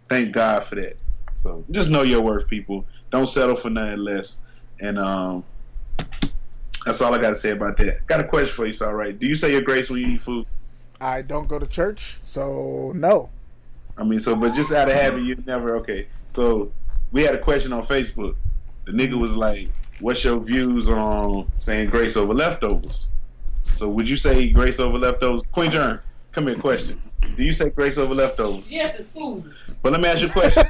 thank God for that. So just know your worth, people. Don't settle for nothing less. And um, that's all I got to say about that. Got a question for you, so all right. Do you say your grace when you eat food? I don't go to church, so no. I mean, so but just out of habit, you never okay. So we had a question on Facebook. The nigga was like, "What's your views on saying grace over leftovers?" So would you say grace over leftovers? Queen Germ, come here. Question: Do you say grace over leftovers? Yes, it's food. But let me ask you a question.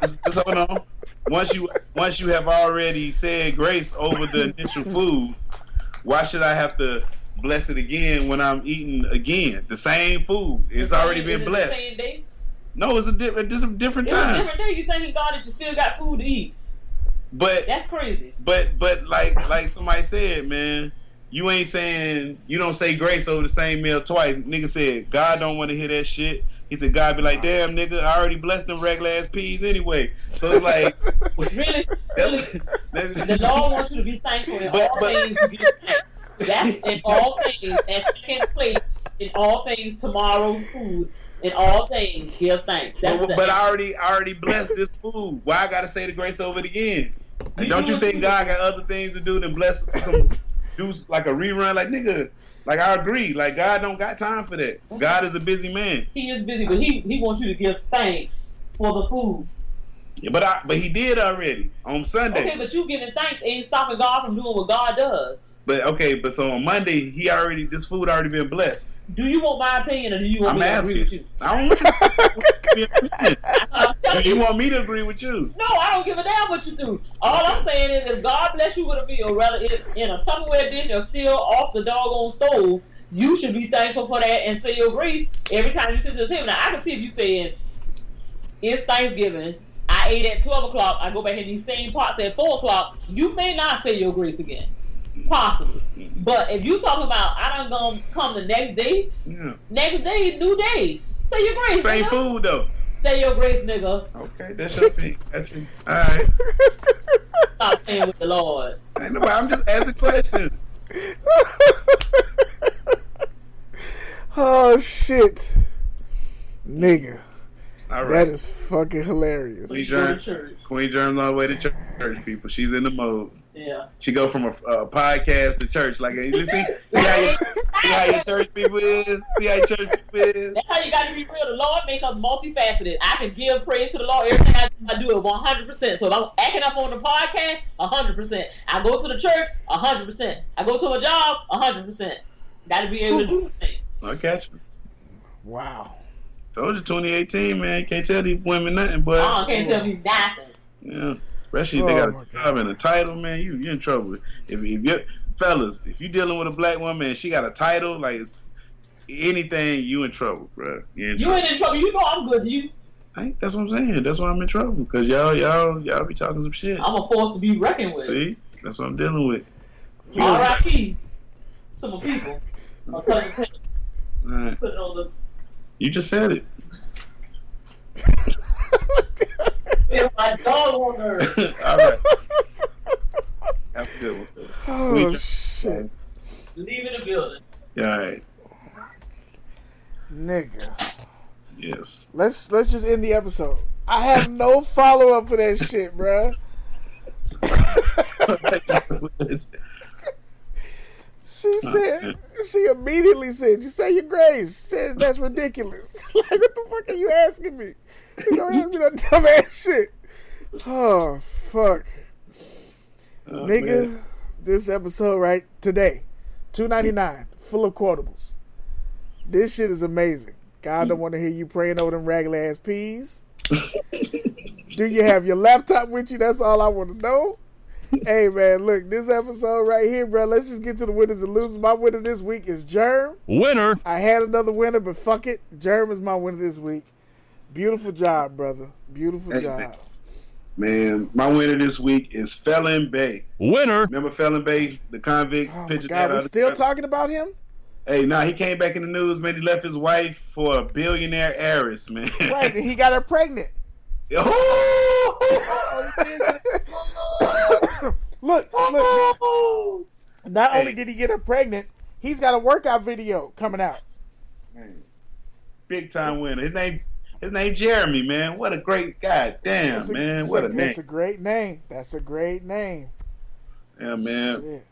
just, just hold on. Once you once you have already said grace over the initial food, why should I have to bless it again when I'm eating again the same food? It's already been it blessed. Same? No, it's a, di- it's a different It was a time. different day. You thanking God that you still got food to eat. But That's crazy. but but like like somebody said, man, you ain't saying you don't say grace over the same meal twice. Nigga said God don't want to hear that shit. He said God be like, damn nigga, I already blessed them regular ass peas anyway. So it's like Really, really, the Lord wants you to be thankful in But- all but- things. You give. That's in all things. That's second place in all things. Tomorrow's food. In all things, give thanks. That's But, but I already I already blessed this food. Why I gotta say the grace over it again? Like, You don't do you think God got other things to do than bless some do like a rerun? Like nigga, like I agree. Like God don't got time for that. Mm-hmm. God is a busy man. He is busy, but he he wants you to give thanks for the food. Yeah, but I but he did already on Sunday. Okay, but you giving thanks ain't stopping God from doing what God does. But okay, but so on Monday he already this food already been blessed. Do you want my opinion or do you want I'm me to agree with you? I don't want you. I'm telling Do you want me to agree with you? No, I don't give a damn what you do. All I'm saying is, if God bless you with a meal, whether it's in a Tupperware dish or still off the doggone stove, you should be thankful for that and say your grace every time you sit to the table. Now, I can see if you saying it's Thanksgiving, I ate at 12 o'clock, I go back in these same pots at 4 o'clock, you may not say your grace again. Possibly. But if you talking about, I done gonna come the next day, Yeah. next day, new day, say your grace. Same nigga. food though. Say your grace, nigga. Okay, that's your thing. That's your, all right. Stop playing with the Lord. Ain't nobody, I'm just asking questions. Oh shit, nigga, All that right. is fucking hilarious. Queen Go to Germ. Queen Germ's on the way to church, people. She's in the mode. Yeah. She go from a, a podcast to church. Like, you see, see how your, see how your church people is. See how your church people is. That's how you got to be real. The Lord makes us multifaceted. I can give praise to the Lord. Everything I do, I do it 100%. So if I'm acting up on the podcast, 100%. I go to the church, 100%. I go to a job, 100%. Got to be able to do the thing. I catch you. Wow. Told you 2018, man. Can't tell these women nothing, but Uh, can't tell me nothing. yeah. Especially if they Oh, got my a job and a title, man. You you in trouble. If if you fellas, if you dealing with a black woman and she got a title, like it's anything, you in trouble, bro. You in You trouble. ain't in trouble. You know I'm good. To you, I, that's what I'm saying. That's why I'm in trouble because y'all y'all y'all be talking some shit. I'm a force to be reckoned with. See, that's what I'm dealing with. R.I.P. to my people. My cousin Taylor All right. put it on the. You just said it. If my dog on her. All right. Have a good one. Oh We- shit, Leaving the building. All right. nigga. Yes. Let's let's just end the episode. I have no follow up for that shit, bruh. She said she immediately said, "You say your grace." Says that's ridiculous. like what the fuck are you asking me? You don't ask me that dumbass shit. Oh fuck, Oh, nigga. man. This episode right today, two ninety nine, full of quotables. This shit is amazing. God don't want to hear you praying over them ragged ass peas. Do you have your laptop with you? That's all I want to know. Hey man, look, this episode right here, bro. Let's just get to the winners and losers. My winner this week is Germ. Winner. I had another winner, but fuck it. Germ is my winner this week. Beautiful job, brother. Beautiful Hey, job. man. Man, my winner this week is Felon Bae. Winner. Remember Felon Bae, the convict Oh my picture God, we still talking about him? Hey, nah, he came back in the news, man. He left his wife for a billionaire heiress, man. Right, and he got her pregnant. Look, look. Not only did he get her pregnant, he's got a workout video coming out. Man. Big time winner. His name, his name Jeremy, man. What a great god damn, a- man. What a, a name. That's a great name. That's a great name. Yeah, man. Shit.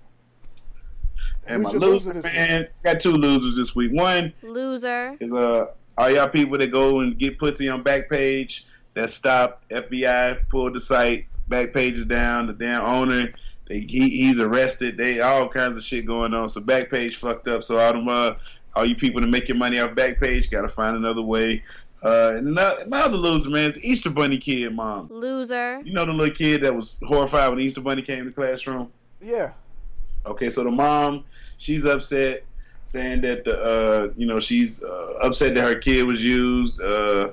And my Who's your loser, loser this man. Got two losers this week. One Loser. is uh all y'all people that go and get pussy on Backpage that stopped FBI pulled the site. Backpage is down. The damn owner, they, he, he's arrested. They all kinds of shit going on. So Backpage fucked up. So all them uh, all you people that make your money off Backpage got to find another way. Uh, and another, my other loser, man, is the Easter Bunny kid, mom. Loser. You know the little kid that was horrified when Easter Bunny came to the classroom. Yeah. Okay, so the mom, she's upset, saying that the uh, you know she's uh, upset that her kid was used, uh,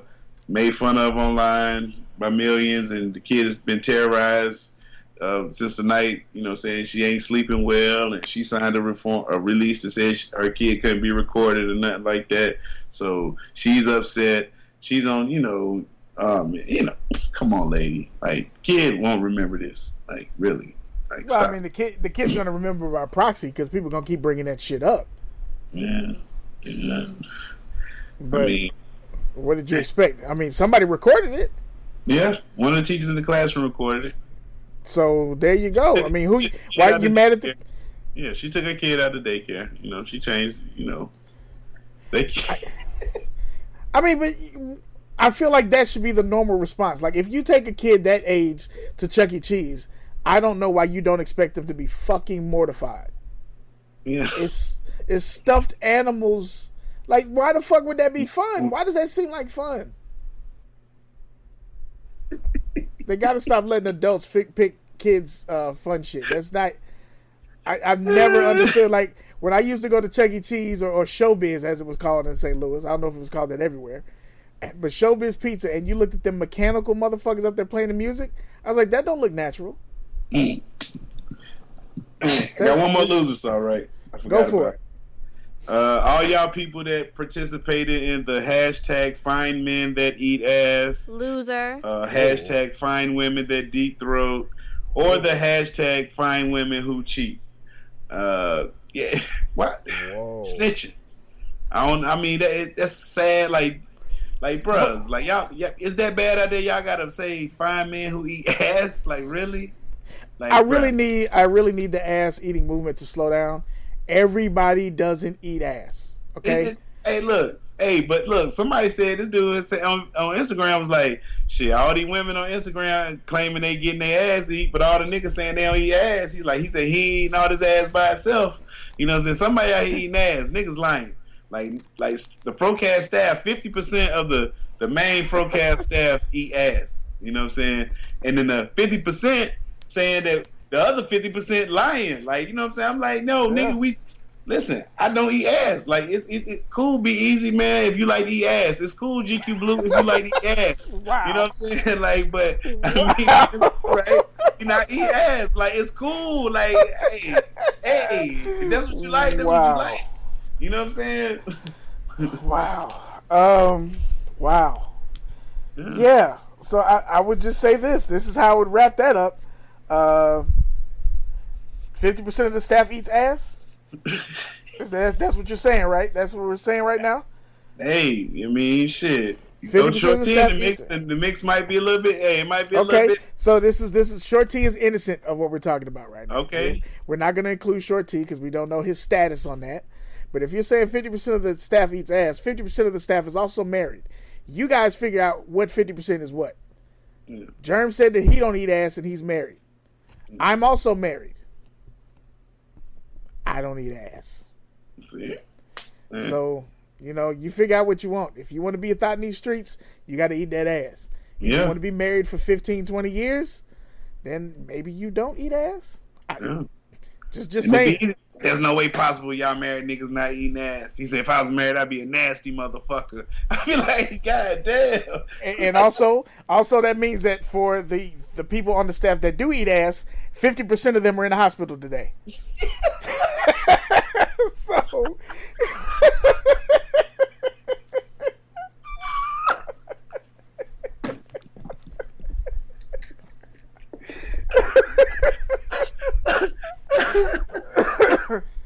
made fun of online by millions, and the kid has been terrorized uh, since the night. You know, saying she ain't sleeping well, and she signed a reform a release that says her kid couldn't be recorded or nothing like that. So she's upset. She's on, you know, um, you know, come on, lady, like kid won't remember this, like really. Like, Well, stop. I mean, the kid, the kid's gonna remember by proxy because people gonna keep bringing that shit up. Yeah. yeah. But I mean, what did you expect? I mean, somebody recorded it, yeah, one of the teachers in the classroom recorded it. so there you go. I mean, who? She Why had you mad at the? Yeah, she took her kid out of daycare. You know, she changed. You know, they. I mean, but I feel like that should be the normal response. Like, if you take a kid that age to Chuck E. Cheese, I don't know why you don't expect them to be fucking mortified. Yeah. It's it's stuffed animals. Like, why the fuck would that be fun? Why does that seem like fun? they got to stop letting adults pick, pick kids' uh, fun shit. That's not. I, I've never understood. Like when I used to go to Chuck E. Cheese or, or Showbiz, as it was called in St. Louis. I don't know if it was called that everywhere, but Showbiz Pizza, and you looked at them mechanical motherfuckers up there playing the music. I was like, that don't look natural. I got one more loser, all right. I Go for it. Uh, all y'all people that participated in the hashtag find men that eat ass, Loser. uh, hashtag find women that deep throat, or the hashtag find women who cheat. Uh, yeah, what snitching? I don't. I mean, that, that's sad. Like, like, bruhs, like y'all, yeah, is that bad out there? Y'all gotta say find men who eat ass. Like, really? Like, I really bruh. need I really need the ass eating movement to slow down. Everybody doesn't eat ass. Okay. Hey, look, hey, but look, somebody said this dude said on, on Instagram was like, shit, all these women on Instagram claiming they getting their ass eat, but all the niggas saying they don't eat ass. He's like, he said he eating all this ass by himself. You know, what I'm saying somebody out here eating ass, niggas lying. Like, like the Frocast staff, fifty percent of the the main Frocast staff eat ass. You know what I'm saying? And then the fifty percent saying that the other fifty percent lying. Like, you know what I'm saying? I'm like, no, nigga, we Listen, I don't eat ass. Like it's, it's it's cool, be easy, man. If you like eat ass, it's cool. GQ Blue if you like eat ass. Wow. You know what I'm saying? Like, but I mean, right? You know, eat ass. Like it's cool. Like, hey, hey, if that's what you like. That's what you like. You know what I'm saying? wow. Um. Wow. Yeah. So I, I would just say this. This is how I would wrap that up. Uh, Fifty percent of the staff eats ass. Is that, that's what you're saying, right? That's what we're saying right now. Hey, I mean, shit. You Go 50% of the short staff the mix. The, the mix might be a little bit. Hey, it might be a Okay, little bit. so this is this is short T is innocent of what we're talking about right now. Okay. we're not going to include short T because we don't know his status on that. But if you're saying 50% of the staff eats ass, 50% of the staff is also married. You guys figure out what 50% is what. Germ said that he don't eat ass and he's married. I'm also married. I don't eat ass. See? Mm. So You know, you figure out what you want. If you want to be a thot in these streets, you got to eat that ass. If you Yeah. want to be married for 15, 20 years, then maybe you don't eat ass. I, Yeah. Just, just saying. There's no way possible y'all married niggas not eating ass. He said if I was married, I'd be a nasty motherfucker. I'd be like, God damn. and, and also, also that means that for the the people on the staff that do eat ass, fifty percent of them are in the hospital today. so,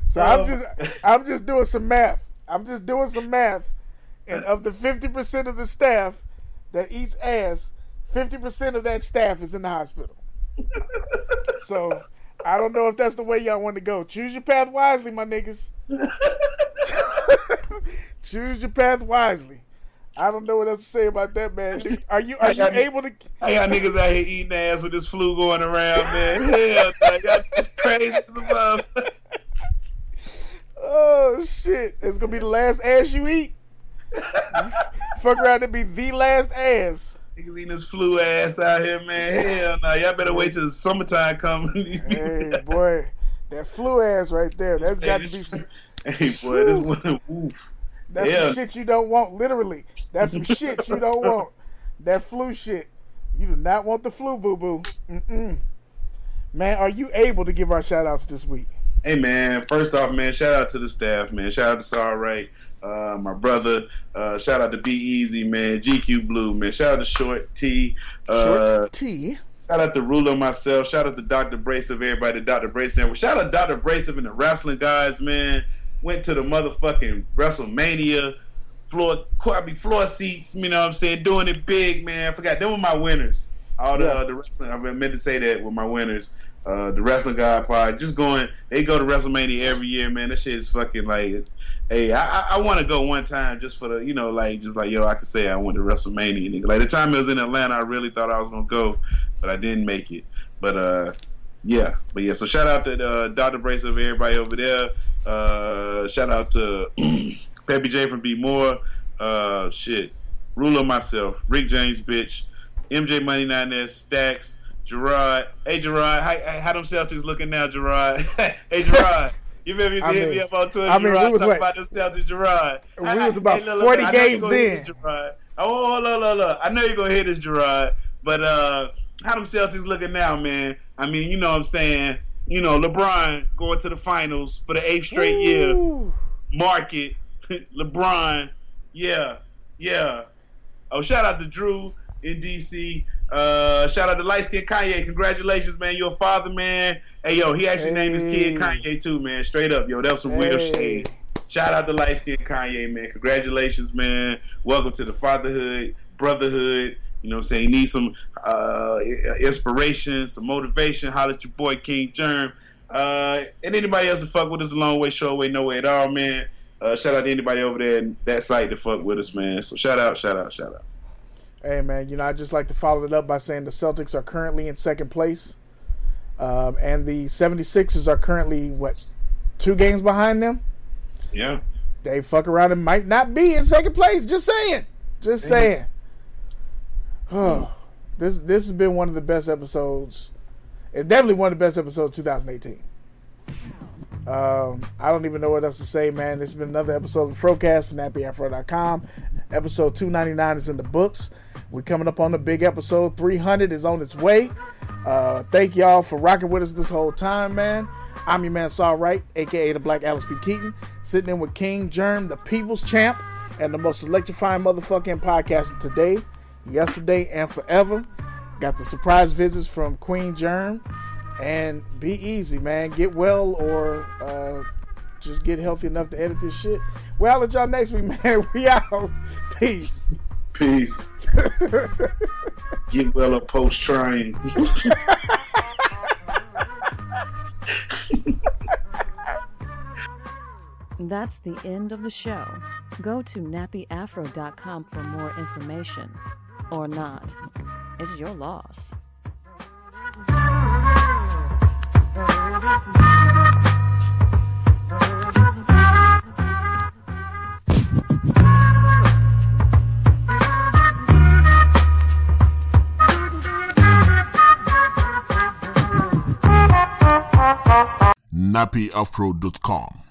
so I'm oh. just I'm just doing some math. I'm just doing some math. And of the fifty percent of the staff that eats ass, fifty percent of that staff is in the hospital. so I don't know if that's the way y'all want to go. Choose your path wisely, my niggas. Choose your path wisely. I don't know what else to say about that, man. Are you are you got- able to? I got niggas out here eating ass with this flu going around, man. Hell, no, y'all just crazy as a. Oh shit! It's gonna be the last ass you eat. Fuck around and be the last ass. Niggas eating this flu ass out here, man. Hell no, y'all better wait till the summertime come. Hey boy, that flu ass right there. That's got to be. some- Hey boy, this one, woof. That's Yeah. some shit you don't want. Literally, that's some shit you don't want. That flu shit. You do not want the flu, boo boo. Man, are you able to give our shout outs this week? Hey man, first off, man, shout out to the staff, man. Shout out to Saul Wright, uh, my brother. Uh, shout out to Be Easy, man. GQ Blue, man. Shout out to Short T. Uh, Short T. Shout out to Ruler myself. Shout out to Dr. Braceve, everybody, Dr. Braceve Network. Shout out to Dr. Braceve and the wrestling guys, man. Went to the motherfucking WrestleMania floor, I floor seats. You know what I'm saying? Doing it big, man. I forgot them were my winners. All the Yeah. uh, the wrestling. I meant to say that were my winners. Uh, the wrestling guy pod, just going. They go to WrestleMania every year, man. That shit is fucking like. Hey, I I, I want to go one time just for the you know like just like yo I could say I went to WrestleMania nigga. Like the time it was in Atlanta, I really thought I was gonna go, but I didn't make it. But uh, yeah, but yeah. So shout out to uh, Dr. Braceve, everybody over there. Uh, shout out to Peppy J from B More. Uh, shit, Ruler myself, Rick James, bitch, MJ Money Nine S, Stacks, Gerard. Hey Gerard, how, how them Celtics looking now, Gerard? hey Gerard. You remember you I hit mean- me up on Twitter, I mean, we Gerard, was talking like- about them Celtics, Gerard. We I- was about hey, look, 40 look, I know you games in. Gerard. Oh, look, look, look. I know you're gonna hit this, Gerard. But uh, how them Celtics looking now, man? I mean, you know what I'm saying. You know, LeBron going to the finals for the eighth straight year. Market, LeBron, yeah, yeah. Oh, shout out to Drew in DC. Uh, shout out to light skin Kanye. Congratulations, man. You're a father, man. Hey, yo, he actually named his kid Kanye too, man. Straight up, yo. That was some real Hey. shade. Shout out to light skin Kanye, man. Congratulations, man. Welcome to the fatherhood, brotherhood. You know what I'm saying? You need some uh, inspiration, some motivation. Holler at your boy King Germ. Uh, and anybody else that fuck with us a long way, short way, no way at all, man. Uh, shout out to anybody over there in that site to fuck with us, man. So shout out, shout out, shout out. Hey man, you know I just like to follow it up by saying the Celtics are currently in second place, um, and the 76ers are currently what two games behind them. Yeah. They fuck around and might not be in second place. Just saying, just saying. Oh, this this has been one of the best episodes. It's definitely one of the best episodes of 2018. Um, I don't even know what else to say, man. This has been another episode of Frocast from NappyAfro.com. Episode 299 is in the books. We're coming up on the big episode. 300 is on its way. Uh, thank y'all for rocking with us this whole time, man. I'm your man, Saul Wright, aka the Black Alex P. Keaton, sitting in with King Germ, the People's Champ, and the most electrifying motherfucking podcaster today, yesterday, and forever. Got the surprise visits from Queen Germ. And be easy, man. Get well or uh, just get healthy enough to edit this shit. Well, I'll let y'all next week, man. We out. Peace. Peace. Get well or post trying. That's the end of the show. Go to nappyafro.com for more information. Or not. It's your loss. NappyAfro.com